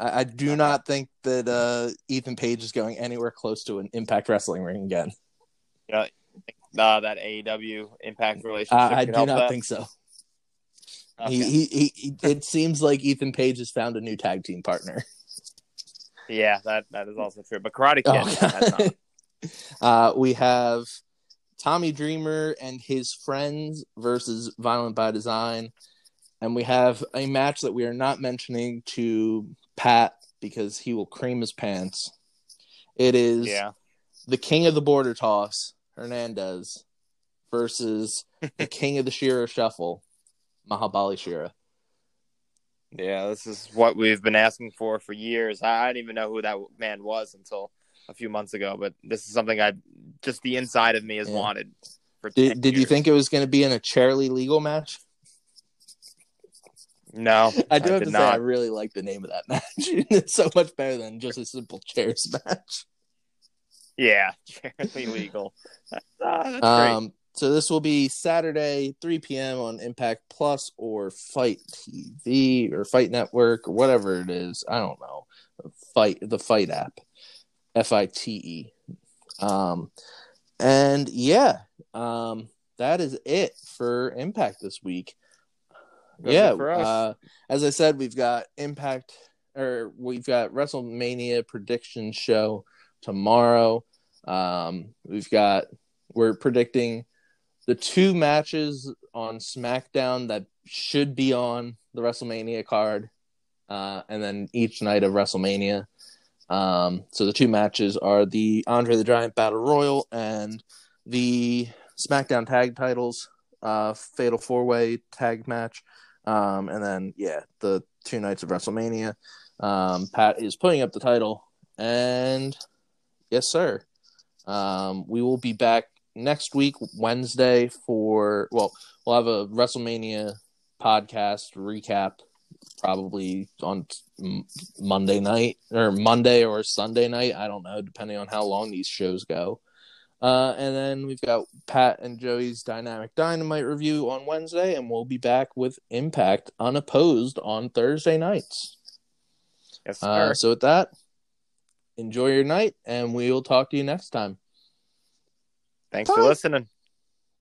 I, I do not think that uh, Ethan Page is going anywhere close to an Impact Wrestling ring again. Yeah, uh, that AEW Impact relationship. Uh, I do not that? think so. Okay. He, he, he, it seems like Ethan Page has found a new tag team partner. Yeah, that that is also true. But Karate Kid, oh, uh, we have Tommy Dreamer and his friends versus Violent by Design, and we have a match that we are not mentioning to Pat because he will cream his pants. It is yeah. the king of the border toss, Hernandez, versus the king of the Shera Shuffle, Mahabali Shera. Yeah, this is what we've been asking for for years. I, I didn't even know who that man was until a few months ago, but this is something I just the inside of me has yeah. wanted. For did did you think it was going to be in a Charlie legal match? No, I do I have to not. say I really like the name of that match. it's so much better than just a simple chairs match. Yeah, Charlie legal. Uh, um, great. So this will be Saturday, 3 p.m. on Impact Plus or Fight TV or Fight Network or whatever it is. I don't know. Fight the Fight app, F I T E. Um, and yeah, um, that is it for Impact this week. Good yeah, uh, as I said, we've got Impact or we've got WrestleMania prediction show tomorrow. Um, we've got we're predicting the two matches on SmackDown that should be on the WrestleMania card, uh, and then each night of WrestleMania. Um, so the two matches are the Andre the Giant Battle Royal and the SmackDown Tag Titles uh, Fatal Four Way Tag Match, um, and then yeah, the two nights of WrestleMania. Um, Pat is putting up the title, and yes, sir. Um, we will be back next week, Wednesday, for well, we'll have a WrestleMania podcast recap probably on Monday night or Monday or Sunday night. I don't know, depending on how long these shows go. Uh, and then we've got Pat and Joey's Dynamic Dynamite review on Wednesday, and we'll be back with Impact unopposed on Thursday nights. Yes, uh, so with that, enjoy your night, and we will talk to you next time. Thanks Bye. for listening.